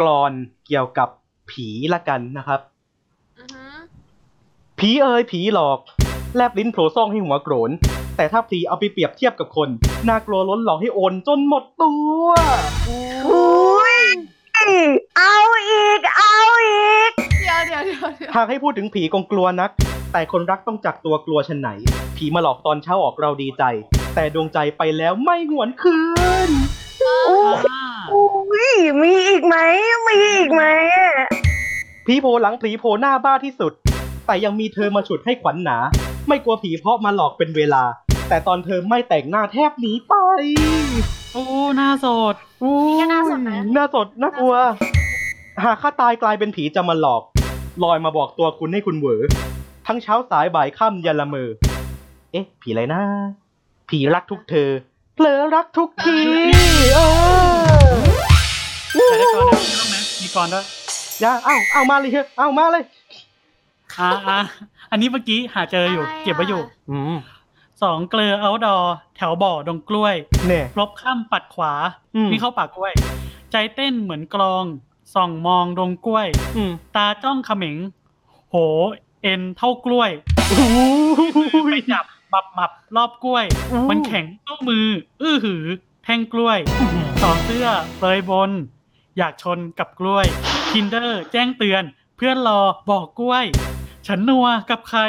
กรอนเกี่ยวกับผีละกันนะครับ อือฮึผีเอ่ยผีหลอก แลบลิ้นโผล่ซ่องให้หัวโกรน แต่ถ้าผีเอาไปเปรียบเทียบกับคน น่ากลัวล้นหลอกให้โอนจนหมดตัว อุ้ยเอาอีก เอาอีก เดี๋ยวเดี๋ยวเดี๋ยวเดี๋ยวหากให้พูดถึงผีคงกลัวนัก แต่คนรักต้องจักตัวกลัวชันไหน ผีมาหลอกตอนเช้าออกเราดีใจ แต่ดวงใจไปแล้วไม่หวนคืน อ่า อุ้ยมีอีกไหมมีอีกไหมอะผีโผล่หลังผีโผล่หน้าบ้าที่สุด แต่ยังมีเธอมาฉุดให้ขวัญหนา ไม่กลัวผีเพราะมาหลอกเป็นเวลา แต่ตอนเธอไม่แต่งหน้าแทบหนีไป โอ้หน้าโสดอู้นี่ก็น่าสนนะน่าสดน่ากลัว หากข้าตายกลายเป็นผีจะมาหลอก ลอยมาบอกตัวคุณให้คุณเหวอ ทั้งเช้าสายบ่ายค่ำยันละเมอ เอ๊ะ ผีอะไรนะ ผีรักทุกเธอ เผลอรักทุกทีเออ แต่ได้ก่อนนะมีบ้างไหมมีก่อนด้วยอย่าเอ้าเอ้ามาเลยเถอะเอ้ามาเลย อ่าอ่าอันนี้เมื่อกี้หาเจออยู่อะไรอะเก็บไว้อยู่อืมสองเกลือเอาดอแถวบ่อดงกล้วย เนี่ยพลบข้ามปัดขวาอืม วิ่งเข้าปากกล้วย ใจเต้นเหมือนกลอง ส่องมองดงกล้วย อืมตาจ้องเขม็ง โห เอ็นเท่ากล้วยโอ้ไปย จับบับมับรอบกล้วย อู้ มันแข็งตู้มือ อื้อหือ แทงกล้วยถอดเสื้อเปลยบน อยากชนกับกล้วยคินเดอร์แจ้งเตือน เพื่อนรอบอกกล้วย ฉันนัวกับใคร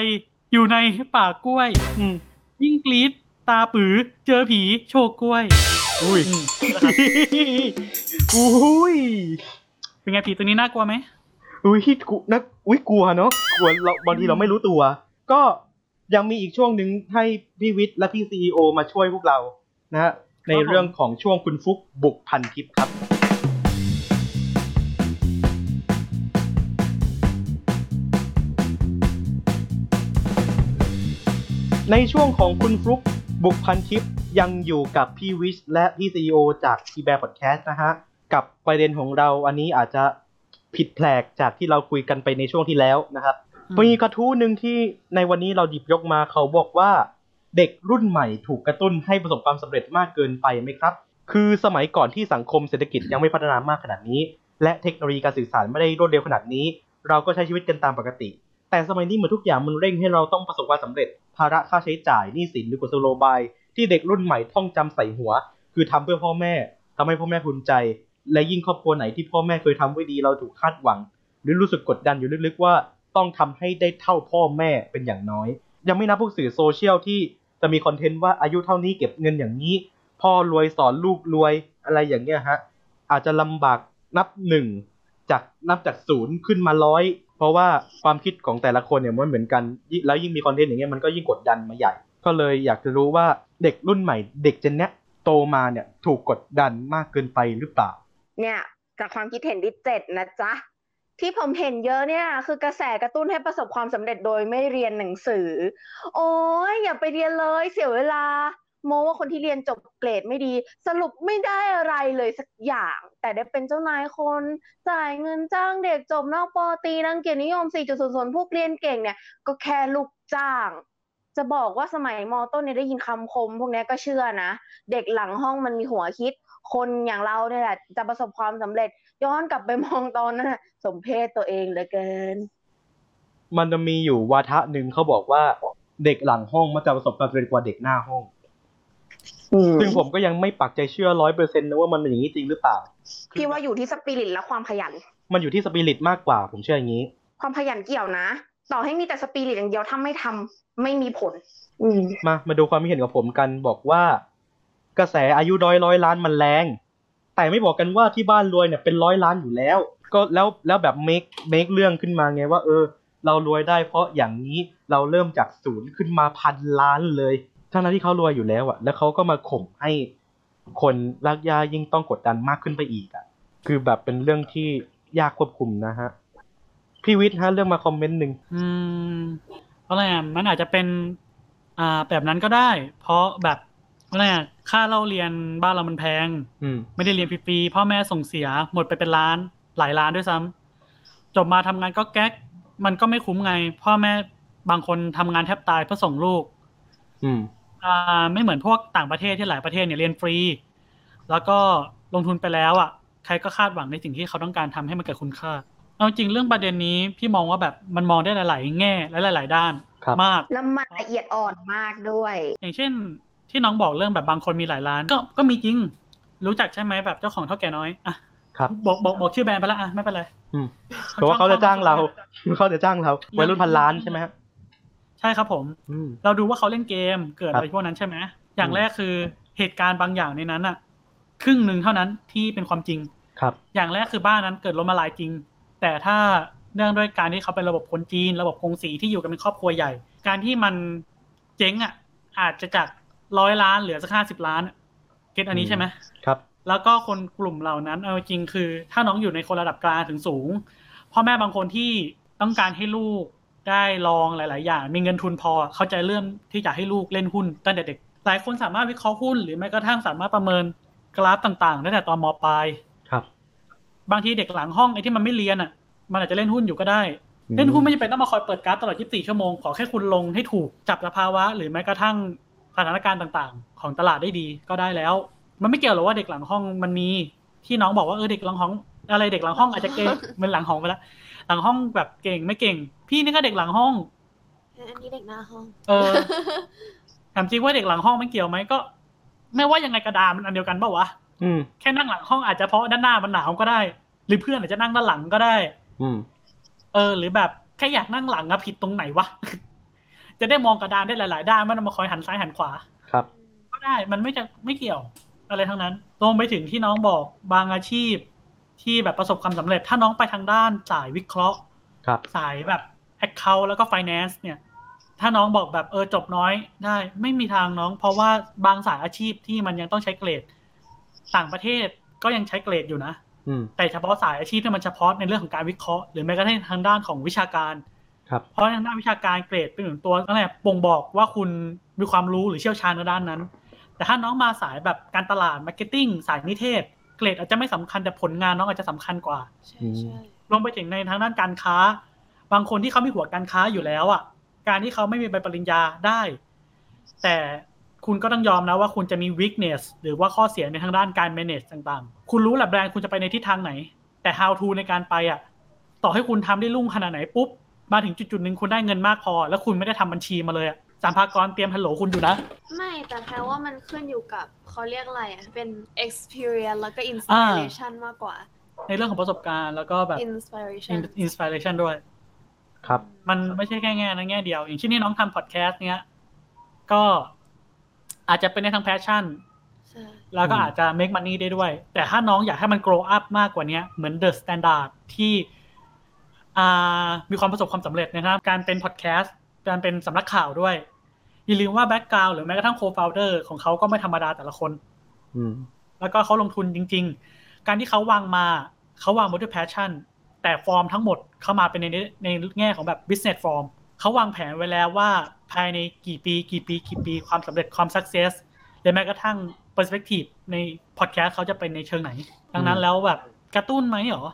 อยู่ในป่ากล้วย อืมยิ่งกรีดตาปือเจอผีโชว์กล้วย อุ้ยอืมนะครับอุ้ย เป็นไงผีตัวนี้น่ากลัวไหม อุ้ยกูนะอุ้ยกลัวเนาะกลัวเราบางทีเราไม่รู้ตัว ก็ยังมีอีกช่วงหนึ่งให้พี่วิทย์และพี่ซีอมาช่วยพวกเรานะฮะในเรื่องของช่วงคุณฟุกบุกพันทิปครับ ในช่วงของคุณฟลุกบุกพันทิปยังอยู่กับพี่วิชและพี่ซีอจากทีแบร์พอดแคสต์นะฮะ กับประเด็นของเราอันนี้อาจจะผิดแผลกจากที่เราคุยกันไปในช่วงที่แล้วนะครับอืมมีกระทู้หนึ่งที่ในวันนี้เราหยิบยกมาเขาบอกว่าเด็กรุ่นใหม่ถูกกระตุ้นให้ประสบความสำเร็จมากเกินไปไหมครับ คือสมัยก่อนที่สังคมเศรษฐกิจยังไม่พัฒนามากขนาดนี้ และเทคโนโลยีการสื่อสารไม่ได้รวดเร็วขนาดนี้ เราก็ใช้ชีวิตกันตามปกติ แต่สมัยนี้เหมือนทุกอย่างมันเร่งให้เราต้องประสบความสำเร็จ ภาระค่าใช้จ่ายหนี้สินหรือกุศโลบาย ที่เด็กรุ่นใหม่ท่องจำใส่หัว คือทำเพื่อพ่อแม่ทำให้พ่อแม่ภูมิใจ และยิ่งครอบครัวไหนที่พ่อแม่เคยทำไว้ดีเราถูกคาดหวัง หรือรู้สึกกดดันอยู่ลึกๆว่าต้องทำให้ได้เท่าพ่อแม่เป็นอย่างน้อย ยังไม่นับพวกสื่อโซเชียลที่จะมีคอนเทนต์ว่าอายุเท่านี้เก็บเงินอย่างนี้ พ่อรวยสอนลูกรวยอะไรอย่างเงี้ยฮะอาจจะลำบากนับหนึ่งจากนับจากศูนย์ขึ้นมาร้อย เพราะว่าความคิดของแต่ละคนเนี่ยมันเหมือนกันแล้วยิ่งมีคอนเทนต์อย่างเงี้ยมันก็ยิ่งกดดันมาใหญ่ ก็เลยอยากจะรู้ว่าเด็กรุ่นใหม่ เด็กเจนเนี้ยโตมาเนี่ยถูกกดดันมากเกินไปหรือเปล่า เนี่ยจากความคิดเห็นที่เจ็ดนะจ๊ะที่ผมเห็นเยอะเนี่ยคือกระแสกระตุ้นให้ประสบความสำเร็จโดยไม่เรียนหนังสือ โอ้ยอย่าไปเรียนเลยเสียเวลา โมว่าคนที่เรียนจบเกรดไม่ดี สรุปไม่ได้อะไรเลยสักอย่าง แต่ได้เป็นเจ้านายคน จ่ายเงินจ้างเด็กจบนอกปอตรีรังเกียจนิยม 4.00 พวกเรียนเก่งเนี่ย ก็แค่ลูกจ้าง จะบอกว่าสมัยมต้นเนี่ยได้ยินคำคม พวกนี้ก็เชื่อนะ เด็กหลังห้องมันมีหัวคิด คนอย่างเราเนี่ยแหละ จะประสบความสำเร็จ ย้อนกลับไปมองตอนนั้นสมเพศตัวเองเหลือเกิน มันจะมีอยู่วาทะหนึ่งเขาบอกว่าเด็กหลังห้องมันจะประสบความสำเร็จกว่าเด็กหน้าห้อง ซึ่งผมก็ยังไม่ปักใจเชื่อร้อยเปอร์เซ็นต์นะว่ามันเป็นอย่างนี้จริงหรือเปล่า พี่ว่าอยู่ที่สปิริตและความขยัน มันอยู่ที่สปิริตมากกว่า ผมเชื่ออย่างนี้ ความขยันเกี่ยวนะ ต่อให้มีแต่สปิริตอย่างเดียวถ้าไม่ทำไม่มีผล อืมมามาดูความคิดเห็นของผมกันบอกว่า กระแสอายุร้อยร้อยล้านมันแรง แต่ไม่บอกกันว่าที่บ้านรวยเนี่ยเป็นร้อยล้านอยู่แล้ว ก็แล้วแล้วแบบเมคเมคเรื่องขึ้นมาไงว่า เออ เรารวยได้เพราะอย่างนี้เราเริ่มจากศูนย์ขึ้นมาพันล้านเลย ทั้งนั้นที่เขารวยอยู่แล้วอะแล้วเขาก็มาข่มให้คนรากหญ้ายิ่งต้องกดดันมากขึ้นไปอีกอะคือแบบเป็นเรื่องที่ยากควบคุมนะฮะ พี่วิทย์ฮะเรื่องมาคอมเมนต์หนึ่งอืมอะไรอะมันอาจจะเป็น อ่า แบบนั้นก็ได้ เพราะแบบอะไรอะค่าเล่าเรียนบ้านเรามันแพง อืมไม่ได้เรียนฟรีๆพ่อแม่ส่งเสียหมดไปเป็นล้าน หลายล้านด้วยซ้ำจบมาทำงานก็แก๊ก มันก็ไม่คุ้มไง พ่อแม่บางคนทำงานแทบตายเพื่อส่งลูก อืม อ่าไม่เหมือนพวกต่างประเทศที่หลายประเทศเนี่ยเรียนฟรี แล้วก็ลงทุนไปแล้วอะใครก็คาดหวังในสิ่งที่เขาต้องการทำให้มันเกิดคุณค่าเอาจริงเรื่องประเด็นนี้พี่มองว่าแบบมันมองได้หลาย ๆ แง่และหลาย ๆ ด้านครับมากแล้วมันละเอียดอ่อนมากด้วย อย่างเช่น ที่น้องบอกเรื่องแบบบางคนมีหลายล้าน ก็ก็มีจริง รู้จักใช่ไหมแบบเจ้าของเท่าแก่น้อยอะครับบอกบอกบอกชื่อแบรนด์ไปละอะไม่เป็นไรอืมเพราะว่าเขาจะจ้างเราเขาจะจ้างเราวัยรุ่นพันล้านใช่ไหมฮะ ใช่ครับผม อืม เราดูว่าเขาเล่นเกมเกิดครับอะไรพวกนั้นใช่ไหมอย่างอืมแรกคือเหตุการณ์บางอย่างในนั้นอะครึ่งหนึ่งเท่านั้นที่เป็นความจริง ครับอย่างแรกคือบ้านนั้นเกิดล้มละลายจริง แต่ถ้าเนื่องด้วยการที่เขาเป็นระบบคนจีน ระบบกงสีที่อยู่กันเป็นครอบครัวใหญ่ การที่มันเจ๊งอะอาจจะจากร้อยล้านเหลือสักห้าสิบล้านอะเก็ตอันนี้ใช่ไหมครับ แล้วก็คนกลุ่มเหล่านั้นเอาจริงคือ ถ้าน้องอยู่ในคนระดับกลางถึงสูงพ่อแม่บางคนที่ต้องการให้ลูก ได้ลองหลาย ๆ อย่าง มีเงินทุนพอ เขาใจเรื่องที่จะให้ลูกเล่นหุ้นตั้งแต่เด็ก หลายคนสามารถวิเคราะห์หุ้น หรือแม้กระทั่งสามารถประเมินกราฟต่าง ๆ ตั้งแต่ตอนมปลาย ครับ บางทีเด็กหลังห้องไอ้ที่มันไม่เรียนอะ มันอาจจะเล่นหุ้นอยู่ก็ได้อืมเล่นหุ้นไม่จำเป็นต้องมาคอยเปิดกราฟตลอด 24 ชั่วโมง ขอแค่คุณลงให้ถูก จับสภาวะ หรือแม้กระทั่งสถานการณ์ต่าง ๆ ของตลาดได้ดีก็ได้แล้ว มันไม่เกี่ยวหรอกว่าเด็กหลังห้องมันมีที่น้องบอกว่าเออเด็กหลังห้องอะไรเด็กหลังห้องอาจจะเก่งมันหลังห้องไปแล้วหลังห้องแบบเก่งไม่เก่ง พี่นี่ก็เด็กหลังห้อง อันนี้เด็กหน้าห้อง เออ ถามจริงว่าเด็กหลังห้องมันเกี่ยวไหมก็ ไม่ว่ายังไงกระดาษมันอันเดียวกันเปล่าวะอืม แค่นั่งหลังห้องอาจจะเพราะด้านหน้ามันหนาวก็ได้ หรือเพื่อนอาจจะนั่งด้านหลังก็ได้ อืม เออ หรือแบบแค่อยากนั่งหลังอะผิดตรงไหนวะ จะได้มองกระดานได้หลาย ๆ ด้านไม่ต้องมาคอยหันซ้ายหันขวา ครับ ก็ได้ มันไม่จะไม่เกี่ยว อะไรทั้งนั้นรวมไปถึงที่น้องบอกบางอาชีพ ที่แบบประสบความสำเร็จ ถ้าน้องไปทางด้านสายวิเคราะห์ ครับ สายแบบ Account แล้วก็ Finance เนี่ย ถ้าน้องบอกแบบเออจบน้อยได้ไม่มีทางน้อง เพราะว่าบางสายอาชีพที่มันยังต้องใช้เกรด ต่างประเทศก็ยังใช้เกรดอยู่นะอืมแต่เฉพาะสายอาชีพที่มันเฉพาะในเรื่องของการวิเคราะห์หรือแม้กระทั่งทางด้านของวิชาการครับเพราะทางด้านวิชาการเกรดเป็นหนึ่งตัวนั่นแหละบ่งบอกว่าคุณมีความรู้หรือเชี่ยวชาญในด้านนั้น แต่ถ้าน้องมาสายแบบการตลาด marketing สายนิเทศ เกรดอาจจะไม่สำคัญแต่ผลงานน้องอาจจะสำคัญกว่าใช่ใช่รวมไปถึงในทางด้านการค้า บางคนที่เขามีหัวการค้าอยู่แล้วอะ การที่เขาไม่มีใบปริญญาได้ แต่คุณก็ต้องยอมนะว่าคุณจะมี weakness หรือว่าข้อเสียในทางด้านการ manage ต่างๆ คุณรู้แหละแบรนด์คุณจะไปในทิศทางไหน แต่ how to ในการไปอะ ต่อให้คุณทำได้รุ่งขนาดไหนปุ๊บ มาถึงจุดๆหนึ่งคุณได้เงินมากพอ แล้วคุณไม่ได้ทำบัญชีมาเลยอะสรรพากรเตรียมฮัลโหลคุณอยู่นะ ไม่แต่แปลว่ามันขึ้นอยู่กับเขาเรียกอะไรอะ เป็น experience แล้วก็ inspiration มากกว่า ในเรื่องของประสบการณ์แล้วก็แบบ inspiration inspiration ด้วย ครับ มันไม่ใช่แค่แง่นั้นแง่เดียว อย่างเช่นที่น้องทำพอดแคสต์เนี้ย ก็อาจจะเป็นในทาง passionใช่แล้วก็อืมอาจจะ make money ได้ด้วย แต่ถ้าน้องอยากให้มัน grow up มากกว่านี้เหมือน the standard ที่อ่ามีความประสบความสำเร็จนะครับ การเป็นพอดแคสต์การเป็นสำนักข่าวด้วย อย่าลืมว่า background หรือแม้กระทั่ง co-founder ของเขาก็ไม่ธรรมดาแต่ละคนอืมแล้วก็เขาลงทุนจริง ๆ การที่เขาวางมาเขาวางมาด้วย passion แต่ฟอร์มทั้งหมดเข้ามาเป็นในในแง่ของแบบ business form เขาวางแผนไว้แล้วว่าภายในกี่ปี กี่ปีกี่ปีความสำเร็จความ success หรือแม้กระทั่ง perspective ใน podcast เขาจะเป็นในเชิงไหน ดังนั้นแล้วแบบกระตุ้นไหมเหรอ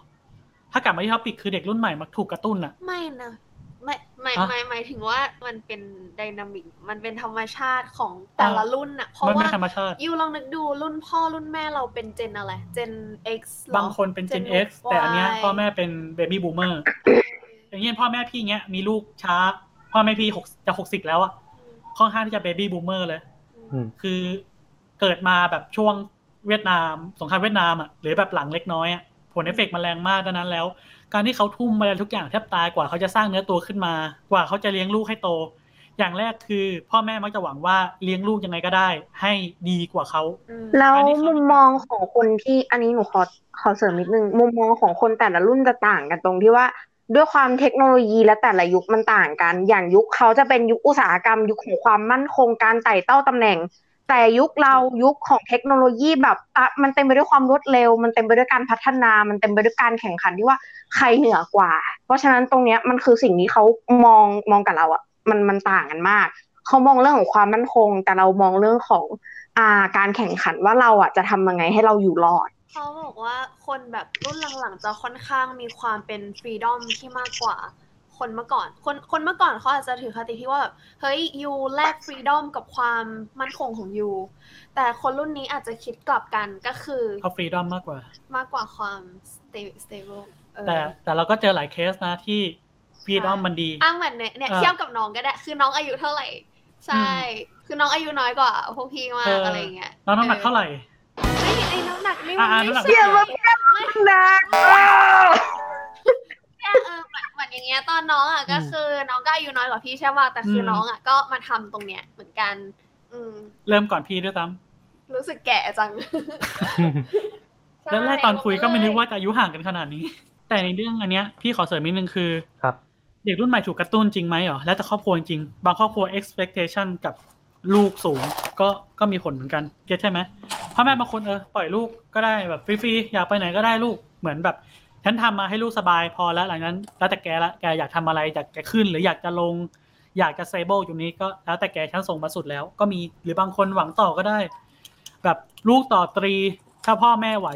ถ้ากลับมาที่ topic คือเด็กรุ่นใหม่มักถูกกระตุ้นอะไม่นะ ไม่ไม่อะไม่หมายถึงว่ามันเป็น dynamic มันเป็นธรรมชาติของแต่ละอะรุ่นอะเพราะมันไม่ว่าธรรมชาติ ยูลองนึกดูรุ่นพ่อรุ่นแม่เราเป็นเจนอะไร เจน X หรอ บางคนเป็น Gen X แต่อันเนี้ย Y พ่อแม่เป็น baby boomer อย่างเงี้ยพ่อแม่พี่เงี้ยมีลูกช้า พ่อแม่พี่หกจะหกสิบแล้วอะค่อนข้างที่จะ baby boomer เลย อืม คือเกิดมาแบบช่วงเวียดนาม สงครามเวียดนามอะหรือแบบหลังเล็กน้อยอะ ผลเอฟเฟกต์มันแรงมากดังนั้นแล้ว การที่เขาทุ่มอะไรทุกอย่างแทบตายกว่าเขาจะสร้างเนื้อตัวขึ้นมา กว่าเขาจะเลี้ยงลูกให้โต อย่างแรกคือ พ่อแม่มักจะหวังว่าเลี้ยงลูกยังไงก็ได้ ให้ดีกว่าเขาอืมแล้วอันนี้เขามุมมองของคนที่อันนี้หนูขอขอเสริมนิดนึงมุมมองของคนแต่ละรุ่นจะต่างกันตรงที่ว่าด้วยความเทคโนโลยีและแต่ละยุคมันต่างกัน อย่างยุคเขาจะเป็นยุคอุตสาหกรรม ยุคของความมั่นคงการไต่เต้าตำแหน่ง แต่ยุคเรายุคของเทคโนโลยีแบบอะมันเต็มไปด้วยความรวดเร็ว มันเต็มไปด้วยการพัฒนา มันเต็มไปด้วยการแข่งขันที่ว่าใครเหนือกว่า เพราะฉะนั้นตรงเนี้ยมันคือสิ่งที่เขามองมองกับเราอะมันมันต่างกันมากเขามองเรื่องของความมั่นคง แต่เรามองเรื่องของอ่าการแข่งขันว่าเราอะจะทำยังไงให้เราอยู่รอดเขาบอกว่าคนแบบรุ่นหลังๆจะค่อนข้างมีความเป็น freedom ที่มากกว่า คนเมื่อก่อน คนคนเมื่อก่อนเขาอาจจะถือคติที่ว่าแบบเฮ้ย you แลก freedom กับความมั่นคงของ you แต่คนรุ่นนี้อาจจะคิดกลับกันก็คือเขา freedom มากกว่า มากกว่าความ sta- stable เออแต่แต่เราก็เจอหลายเคสนะที่ฟรีดอมมันดีอ้างเหมือนเนี่ยเนี่ยเออเทียบกับน้องก็ได้ คือน้องอายุเท่าไหร่ ใช่ คือน้องอายุน้อยกว่าพวกพี่มาเอกอออะไรอย่างเงี้ยน้องน้ำหนักเท่าไหร่ไม่ไอ้น้ำหนักนี่อ่ามันน้ำหนัไม่กใช่เทียบว่าไม่นักแค่เออเหมื อนเหมือนอย่างเงี้ยตอนน้องอะก็คือน้องก็อายุน้อยกว่าพี่ใช่ป่ะแต่คืออมน้องอะก็มาทำตรงเนี้ยเหมือนกัน อืม เริ่มก่อนพี่ด้วยซ้รู้สึกแก่จังำแล้วแรกตอนคุยก็ไม่นึกว่าจะอายุห่างกันขนาดนี้ แต่ในเรื่องอันเนี้ยพี่ขอเสริมนิดนึงคือ ครับ เด็กรุ่นใหม่ถูกกระตุ้นจริงไหมเหรอ แล้วแต่ครอบครัวจริงๆบางครอบครัว expectation กับลูกสูง ก็ก็มีผลเหมือนกัน เก็ตใช่ไหมพ่อแม่บางคนเออปล่อยลูกก็ได้แบบฟรีๆ อยากไปไหนก็ได้ลูก เหมือนแบบ ฉันทำมาให้ลูกสบายพอแล้วหลังจากนั้น แล้วแต่แกละแกอยากทำอะไรอยากจะขึ้นหรืออยากจะลง อยากจะเซเบิลอยู่นี้ก็แล้วแต่แกฉันส่งมาสุดแล้ว ก็มีหรือบางคนหวังต่อก็ได้ แบบลูกต่อตรี ถ้าพ่อแม่ไหว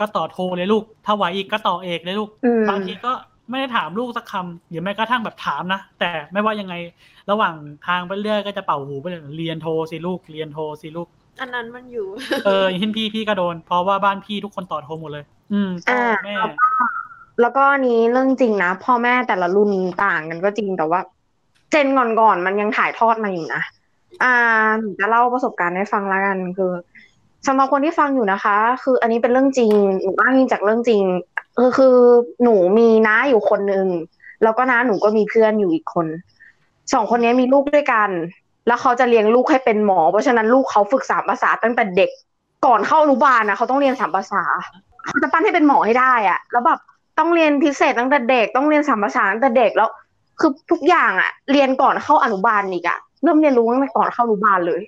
ก็ต่อโทเลยลูก ถ้าไหวอีกก็ต่อเอกเลยลูกอืมบางทีก็ไม่ได้ถามลูกสักคำหรือแม้กระทั่งแบบถามนะ แต่ไม่ว่ายังไง ระหว่างทางไปเรื่อยก็จะเป่าหูไปเลยเรียนโทสิลูกเรียนโทสิลูก อันนั้นมันอยู่ เอออย่างเช่นพี่พี่ก็โดน เพราะว่าบ้านพี่ทุกคนต่อโทหมดเลย อืมพ่ออ่าแม่แล้วก็อันนี้เรื่องจริงนะพ่อแม่แต่ละรุ่นต่างกันก็จริงแต่ว่า เจนก่อนๆมันยังถ่ายทอดมาอยู่นะอ่าหนูจะเล่าประสบการณ์ให้ฟังแล้วกันคือสำหรับคนที่ฟังอยู่นะคะ คืออันนี้เป็นเรื่องจริงหนูอ้างอิงจากเรื่องจริงคือคือหนูมีน้าอยู่คนหนึ่งแล้วก็น้าหนูก็มีเพื่อนอยู่อีกคนสองคนนี้มีลูกด้วยกัน แล้วเขาจะเลี้ยงลูกให้เป็นหมอ เพราะฉะนั้นลูกเขาฝึกสามภาษาตั้งแต่เด็กก่อนเข้าอนุบาลนะเขาต้องเรียนสามภาษาเขาจะปั้นให้เป็นหมอให้ได้อะแล้วแบบต้องเรียนพิเศษตั้งแต่เด็ก ต้องเรียนสามภาษาตั้งแต่เด็กแล้ว คือทุกอย่างอะเรียนก่อนเข้าอนุบาลอีกอะเริ่มเรียนรู้ตั้งแต่ก่อนเข้าอนุบาลเลย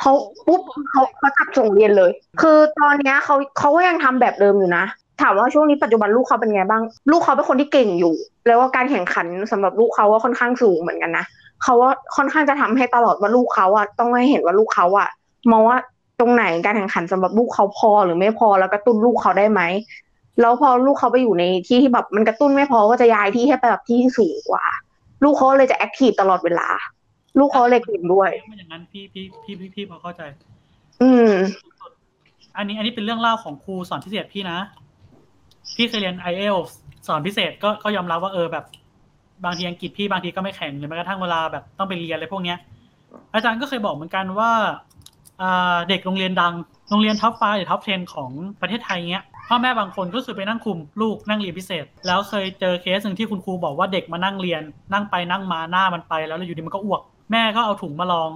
เขาปุ๊บเขาเขาจับส่งเรียนเลย คือตอนเนี้ยเขาเขาก็ยังทำแบบเดิมอยู่นะถามว่าช่วงนี้ปัจจุบันลูกเขาเป็นไงบ้าง ลูกเขาเป็นคนที่เก่งอยู่ แล้วว่าการแข่งขันสำหรับลูกเขาว่าค่อนข้างสูงเหมือนกันนะ เขาว่าค่อนข้างจะทำให้ตลอดว่าลูกเขาอะต้องให้เห็นว่าลูกเขาอะมองว่าตรงไหนการแข่งขันสำหรับลูกเขาพอหรือไม่พอแล้วกระตุ้นลูกเขาได้ไหมแล้วพอลูกเขาไปอยู่ในที่ที่แบบมันกระตุ้นไม่พอก็จะย้ายที่ให้ไปแบบที่ที่สูงกว่า ลูกเขาเลยจะแอคทีฟตลอดเวลา ลูกเขาเลยเก่งด้วยมันอย่างนั้นพี่พี่พี่พี่พี่พอเข้าใจ อืม อันนี้อันนี้เป็นเรื่องเล่าของครูสอนพิเศษพี่นะ พี่เคยเรียน i อเอลสอนพิเศษก็ก็ยอมรับว่าเออแบบ บางทีอังกฤษพี่บางทีก็ไม่แข็งหรือแม้กระทั่งเวลาแบบต้องไปเรียนอะไรพวกเนี้ย อาจารย์ก็เคยบอกเหมือนกันว่าเด็กโรงเรียนดังโรงเรียน top five หรือ top 10ของประเทศไทยเงี้ยพ่อแม่บางคนก็คือไปนั่งคุมลูกนั่งเรียนพิเศษ แล้วเคยเจอเคสหนึ่งที่คุณครูบอกว่าเด็กมานั่งเรียน นั่งไปนั่งมาหน้ามันไปแล้วแล้วอยู่ดีมันก็อ้วก แม่ก็เอาถุงมารอง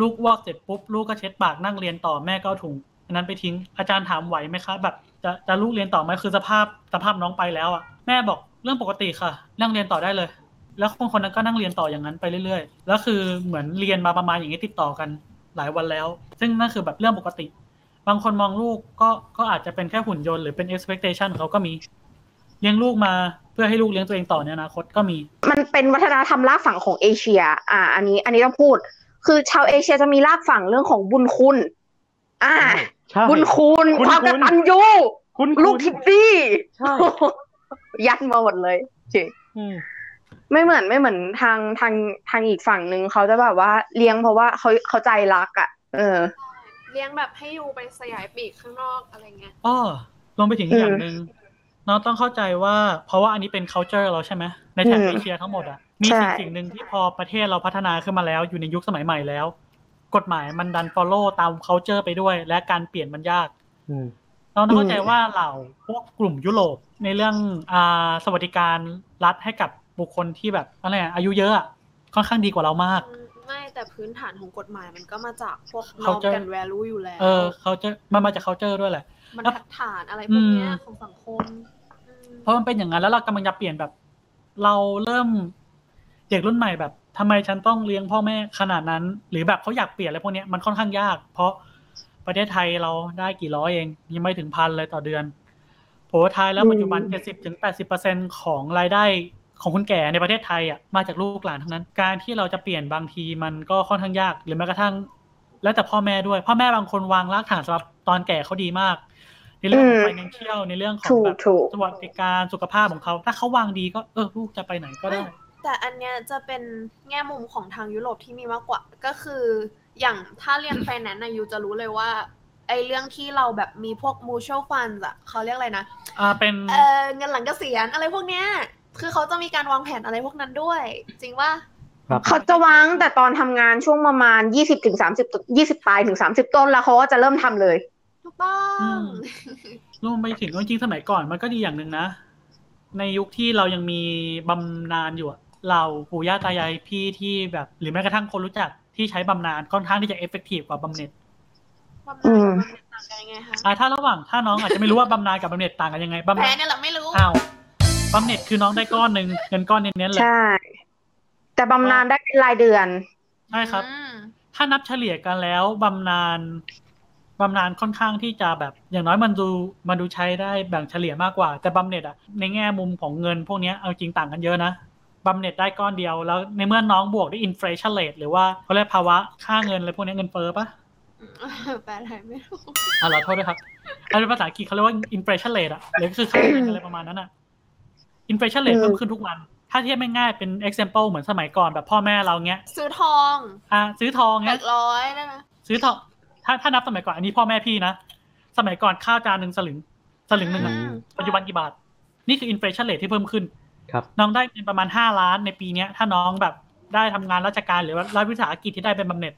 ลูกอ้วกเสร็จปุ๊บลูกก็เช็ดปากนั่งเรียนต่อแม่ก็เอาถุงอันนั้นไปทิ้งอาจารย์ถามไหวไหมคะแบบจะจะลูกเรียนต่อไหมคือสภาพสภาพน้องไปแล้วอะแม่บอก เรื่องปกติค่ะ นั่งเรียนต่อได้เลย แล้วคนคนนั้นก็นั่งเรียนต่ออย่างนั้นไปเรื่อยๆ แล้วคือเหมือนเรียนมาประมาณอย่างนี้ติดต่อกันหลายวันแล้ว ซึ่งนั่นคือแบบเรื่องปกติ บางคนมองลูกก็ก็อาจจะเป็นแค่หุ่นยนต์หรือเป็น expectation ของเขาก็มีเลี้ยงลูกมาเพื่อให้ลูกเลี้ยงตัวเองต่อในอนาคตก็มี มันเป็นวัฒนธรรมรากฝังของเอเชีย อ่า อันนี้ อันนี้ต้องพูด คือชาวเอเชียจะมีรากฝังเรื่องของบุญคุณ อ่าใช่บุญคุณคุณ ความกคุณตัญญูคุณลูกทิปปี้ใช่ ยัดมาหมดเลยจริงอืมไม่เหมือนไม่เหมือนทางทางทางอีกฝั่งหนึ่งเขาจะแบบว่าเลี้ยงเพราะว่าเขาเขาใจรักอะ เออ เลี้ยงแบบให้ยูไปสยายปีกข้างนอกอะไรเงี้ยอ้อรวมไปถึงอืมอย่างหนึ่งน้องต้องเข้าใจว่า เพราะว่าอันนี้เป็น culture เราใช่ไหมในแถบอืมเอเชียทั้งหมดอะมีใช่สิ่งสิ่งหนึ่งที่พอประเทศเราพัฒนาขึ้นมาแล้ว อยู่ในยุคสมัยใหม่แล้ว กฎหมายมันดัน follow ตาม culture ไปด้วย และการเปลี่ยนมันยาก อืมน้องต้องเข้าใจว่าเหล่าพวกกลุ่มยุโรปในเรื่องอ่าสวัสดิการรัฐให้กับบุคคลที่แบบอะไรอะอายุเยอะอะค่อนข้างดีกว่าเรามากอืมไม่แต่พื้นฐานของกฎหมายมันก็มาจากพวกนอเขามจะกันแวลูอยู่แล้ว เออเขาจะมันมาจาก culture ด้วยแหละ มันแล้วทัดฐานอะไรพวกเนี้ยอืม ของสังคมอืมเพราะมันเป็นอย่างนั้นแล้วเรากำลังจะเปลี่ยนแบบ เราเริ่มเด็กรุ่นใหม่แบบทำไมฉันต้องเลี้ยงพ่อแม่ขนาดนั้น หรือแบบเขาอยากเปลี่ยนอะไรพวกเนี้ยมันค่อนข้างยาก เพราะ ประเทศไทยเราได้กี่ร้อยเองยังไม่ถึงพันเลยต่อเดือนโผล่ท้ายแล้วอืมปัจจุบันเจ็ดสิบถึงแปดสิบเปอร์เซ็นของรายได้ของคนแก่ในประเทศไทยอะมาจากลูกหลานทั้งนั้น การที่เราจะเปลี่ยนบางทีมันก็ค่อนข้างยาก หรือแม้กระทั่ง แล้วแต่พ่อแม่ด้วย พ่อแม่บางคนวางรากฐานสำหรับตอนแก่เขาดีมาก ในเรื่องของอืมไฟแนนเชียลในเรื่องของถูแบกบถูกสวัสดิการสุขภาพของเขาถ้าเขาวางดีก็เออลูกจะไปไหนก็ได้ แต่อันเนี้ยจะเป็นแง่มุมของทางยุโรปที่มีมากกว่าก็คือ อย่างถ้าเรียนไฟแนนซ์นะยูจะรู้เลยว่า ไอเรื่องที่เราแบบมีพวก mutual funds อะเขาเรียกอะไรนะอ่าเป็นเออเงินหลังเกษียณอะไรพวกเนี้ย คือเขาจะมีการวางแผนอะไรพวกนั้นด้วย จริงว่าครับเขาจะวางแต่ตอนทำงานช่วงประมาณยี่สิบถึงสามสิบยี่สิบปลายถึงสามสิบต้นแล้วเขาก็จะเริ่มทำเลยถูกต้องรวมไปถึงจริงๆสมัยก่อนมันก็ดีอย่างหนึ่งนะ ในยุคที่เรายังมีบำนาญอยู่อะเราปู่ย่าตายายพี่ที่แบบ หรือแม้กระทั่งคนรู้จัก ที่ใช้บำนาญค่อนข้างที่จะเอฟเฟกตีฟกว่าบำเหน็จบำอืนาญมกับบำเหน็จต่างกันยังไงคะอ่าถ้าระหว่างถ้าน้องอาจจะไม่รู้ว่าบำนาญกับบำเหน็จต่างกันยังไงบำแพ้นาญเนี่ยแหละไม่รู้ อ้าวบำเหน็จคือน้องได้ก้อนหนึ่งเงินก้อนเน้นๆเลยใช่ แต่บำนาญได้เป็นรายเดือน ใช่ครับ อืมถ้านับเฉลี่ยกันแล้วบำนาญบำนาญค่อนข้างที่จะแบบ อย่างน้อยมันดูมันดูใช้ได้แบ่งเฉลี่ยมากกว่า แต่บำเหน็จอะในแง่มุมของเงินพวกเนี้ยเอาจริงต่างกันเยอะนะ บำเหน็จได้ก้อนเดียวแล้วในเมื่อน้องบวกด้วย inflation rate หรือว่าเขาเรียกภาวะค่าเงินอะไรพวกเนี้ยเงินเฟ้อปะแปลอะไรไม่รู้อะขอโทษด้วยครับอันเป็นภาษาอังกฤษเขาเรียกว่า inflation rate อะหรือคือค่าเงินอะไรประมาณนั้นอะ inflation rate อืมเพิ่มขึ้นทุกวัน ถ้าเทียบไม่ง่ายเป็น example เหมือนสมัยก่อนแบบพ่อแม่เราเงี้ย ซื้อทอง อะซื้อทองหเงี้ลัยกร้อยได้ไหมซื้อทอง ถ้าถ้านับสมัยก่อนอันนี้พ่อแม่พี่นะ สมัยก่อนข้าวจานหนึ่งสลึง สลึงหนึ่งอะอืมปัจจุบันกี่บาท นี่คืออินฟลชันเรทที่เพิ่มขึ้น ครับน้องได้เป็นประมาณห้าล้านในปีเนี้ย ถ้าน้องแบบได้ทำงานราชการหรือว่ารัฐวิสาหกิจที่ได้เป็นบำเหน็จ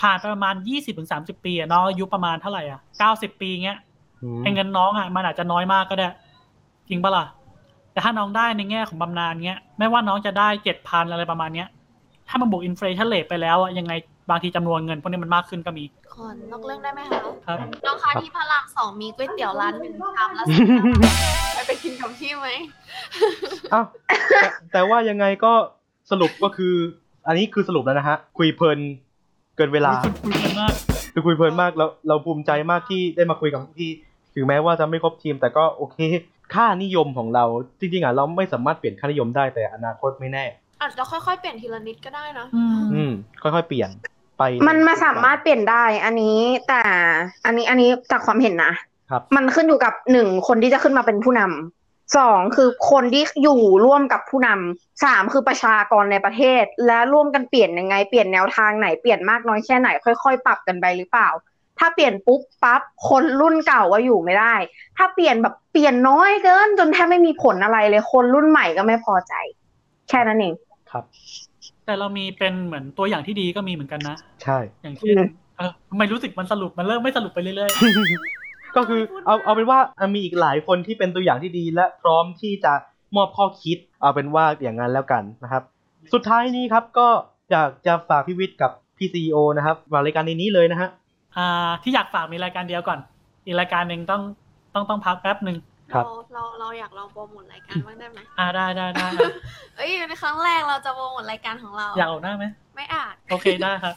ผ่านไปประมาณยี่สิบถึงสามสิบปีอะน้องอายุประมาณเท่าไหร่อะเก้าสิบปีเงี้ยอืมไอ้เงินน้องอะมันอาจจะน้อยมากก็ได้ จริงปะล่ะแต่ถ้าน้องได้ในแง่ของบำนาญเงี้ย ไม่ว่าน้องจะได้เจ็ดพันอะไรประมาณเนี้ย ถ้ามันบวกอินฟลชันเรทไปแล้วอะยังไง บางทีจำนวนเงินพวกนี้มันมากขึ้นก็มี ขอนอกเรื่องได้ไหมคะครับ น้องคะที่พระรามสองมีก๋วยเตี๋ยวร้านหนึ่งชามละสิบห้าบาทไปไปกินกับพี่ไหม อ้าวแต่แต่ว่ายังไงก็สรุปก็คือ อันนี้คือสรุปแล้วนะฮะ คุยเพลินเกินเวลา คุยคุยกันมาก คือคุยเพลินมากแล้วเราภูมิใจมากที่ได้มาคุยกับพี่ถึงแม้ว่าจะไม่ครบทีม แต่ก็โอเค ค่านิยมของเราจริงๆอะเราไม่สามารถเปลี่ยนค่านิยมได้แต่อนาคตไม่แน่ อาจจะค่อยๆเปลี่ยนทีละนิดก็ได้นะอืมอืม ค่อยๆเปลี่ยนไปมันมาสามารถเปลี่ยนได้อันนี้แต่อันนี้อันนี้จากความเห็นนะครับ มันขึ้นอยู่กับหนึ่งคนที่จะขึ้นมาเป็นผู้นำสองคือคนที่อยู่ร่วมกับผู้นำสามคือประชากรในประเทศ และร่วมกันเปลี่ยนยังไงเปลี่ยนแนวทางไหนเปลี่ยนมากน้อยแค่ไหน ค่อยๆ ปรับกันไปหรือเปล่า ถ้าเปลี่ยนปุ๊บปั๊บคนรุ่นเก่าว่าอยู่ไม่ได้ ถ้าเปลี่ยนแบบเปลี่ยนน้อยเกิน จนแทบไม่มีผลอะไรเลย คนรุ่นใหม่ก็ไม่พอใจ แค่นั้นเอง ครับ แต่เรามีเป็นเหมือนตัวอย่างที่ดีก็มีเหมือนกันนะ ใช่ อย่างเช่นอืมเออทำไมรู้สึกมันสรุปมันเริ่มไม่สรุปไปเรื่อยก็คือเอาเอาเป็นว่ามีอีกหลายคนที่เป็นตัวอย่างที่ดีและพร้อมที่จะมอบข้อคิด เอาเป็นว่าอย่างนั้นแล้วกันนะครับ สุดท้ายนี้ครับก็อยากจะฝากพี่วิทย์กับพี่ซีโอนะครับมารายการในนี้เลยนะฮะๆอ่าที่อยากฝากมีรายการเดียวก่อน อีกรายการหนึ่งต้องต้องต้องพักแป๊บหนึ่งครับ เราเราเราอยากลองโปรโมทรายการบ้างได้ไหมอ่าได้ได้ได้เอ้ยในครั้งแรกเราจะโปรโมทรายการของเรา อยากออกหน้าไหมไม่อาจโอเคได้ครับ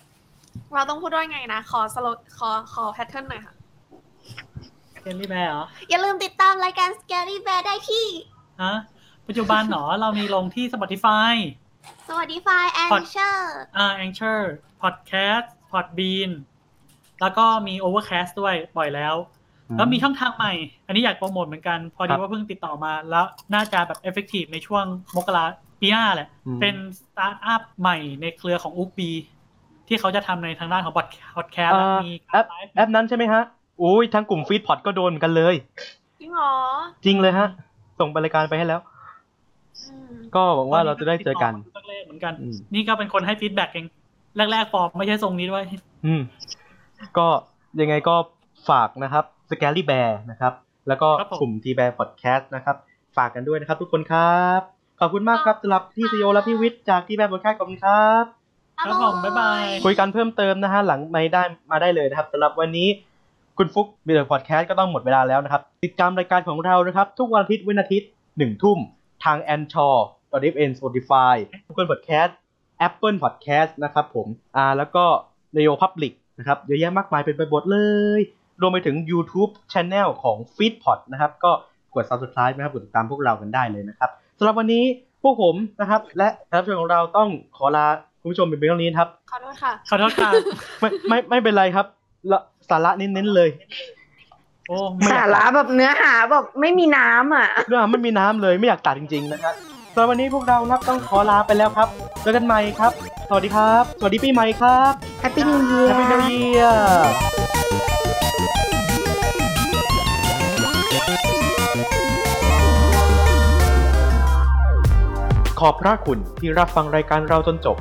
เราต้องพูดว่าไงนะ ขอสโลขอขอแพทเทิร์นหน่อยค่ะเกลลี่แบร์เหรอ อย่าลืมติดตามรายการ Scary Bear ได้ที่ฮะปัจจุบันเหรอ เรามีลงที่ Spotify Spotify Anchor์อ่า Anchor Podcast Podbean แล้วก็มี Overcast ด้วยปล่อยแล้ว แล้วมีช่องทางใหม่ อันนี้อยากโปรโมทเหมือนกัน พอดีรับว่าเพิ่งติดต่อมาแล้วน่าจะแบบ effective ในช่วงมกราปีหน้าแหละอืมเป็นสตาร์ทอัพใหม่ในเครือของ Ookbee ที่เขาจะทำในทางด้านของพอดแคสต์อ่ามีแอปแอปนั้นใช่ไหมฮะอุ้ยทั้งกลุ่มฟีดพอดก็โดนเหมือนกันเลย จริงเหรอ จริงเลยฮะ ส่งไปรายการไปให้แล้วอืมก็หวังว่าเราจะได้เจอกันแรกๆเหมือนกันอืมนี่ก็เป็นคนให้ feedback เอง แรกๆฟอร์มไม่ใช่ทรงนี้ด้วย อืม ก็ยังไงก็ฝากนะครับ Scary Bear นะครับ แล้วก็ครับผมกลุ่ม T Bear Podcast นะครับ ฝากกันด้วยนะครับทุกคนครับ ขอบคุณมากครับสำหรับพี่ซีโอและพี่วิทย์จาก Three Bear Podcast ขอบคุณครับครับผม bye bye คุยกันเพิ่มเติมนะฮะหลังไม่ได้มาได้เลยนะครับสำหรับวันนี้คุณฟุกมีเดอร์พอดแคสต์ก็ต้องหมดเวลาแล้วนะครับ ติดตามรายการของเรานะครับ ทุกวันอาทิตย์เว้นอาทิตย์หนึ่งทุ่มทาง a n c h o r .fn Spotify Google Podcast Apple Podcast นะครับผมอ่าแล้วก็ Neo Public นะครับเยอะแยะมากมายเป็นไปหมดเลย รวมไปถึง YouTube Channel ของ Feedpot นะครับ ก็กด Subscribe นะครับ กดติดตามพวกเรากันได้เลยนะครับสำหรับวันนี้พวกผมนะครับ และแขกรับเชิญของเราต้องขอลาคุณผู้ชมเป็นเพียงเท่านี้นะครับ ขอโทษค่ะ ขอโทษค่ะ ไม่ไม่ไม่เป็นไรครับละสาระเน้นๆเลย โอ้ไม่อยากสาระแบบเนื้อหาแบบไม่มีน้ำอะเรื่องมันมีน้ำเลยไม่อยากตัดจริงๆนะครับสำหรับวันนี้พวกเรานะครับต้องขอลาไปแล้วครับเจอกันใหม่ครับ สวัสดีครับ สวัสดีปีใหม่ครับ Happy New Year Happy New Year ข อบพระคุณที่รับฟังรายการเราจนจบ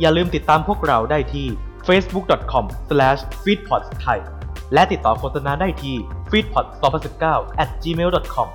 อย่าลืมติดตามพวกเราได้ที่ facebook.com/feedpodsthai และติดต่อโฆษณาได้ที่ feedpod2019 at gmail.com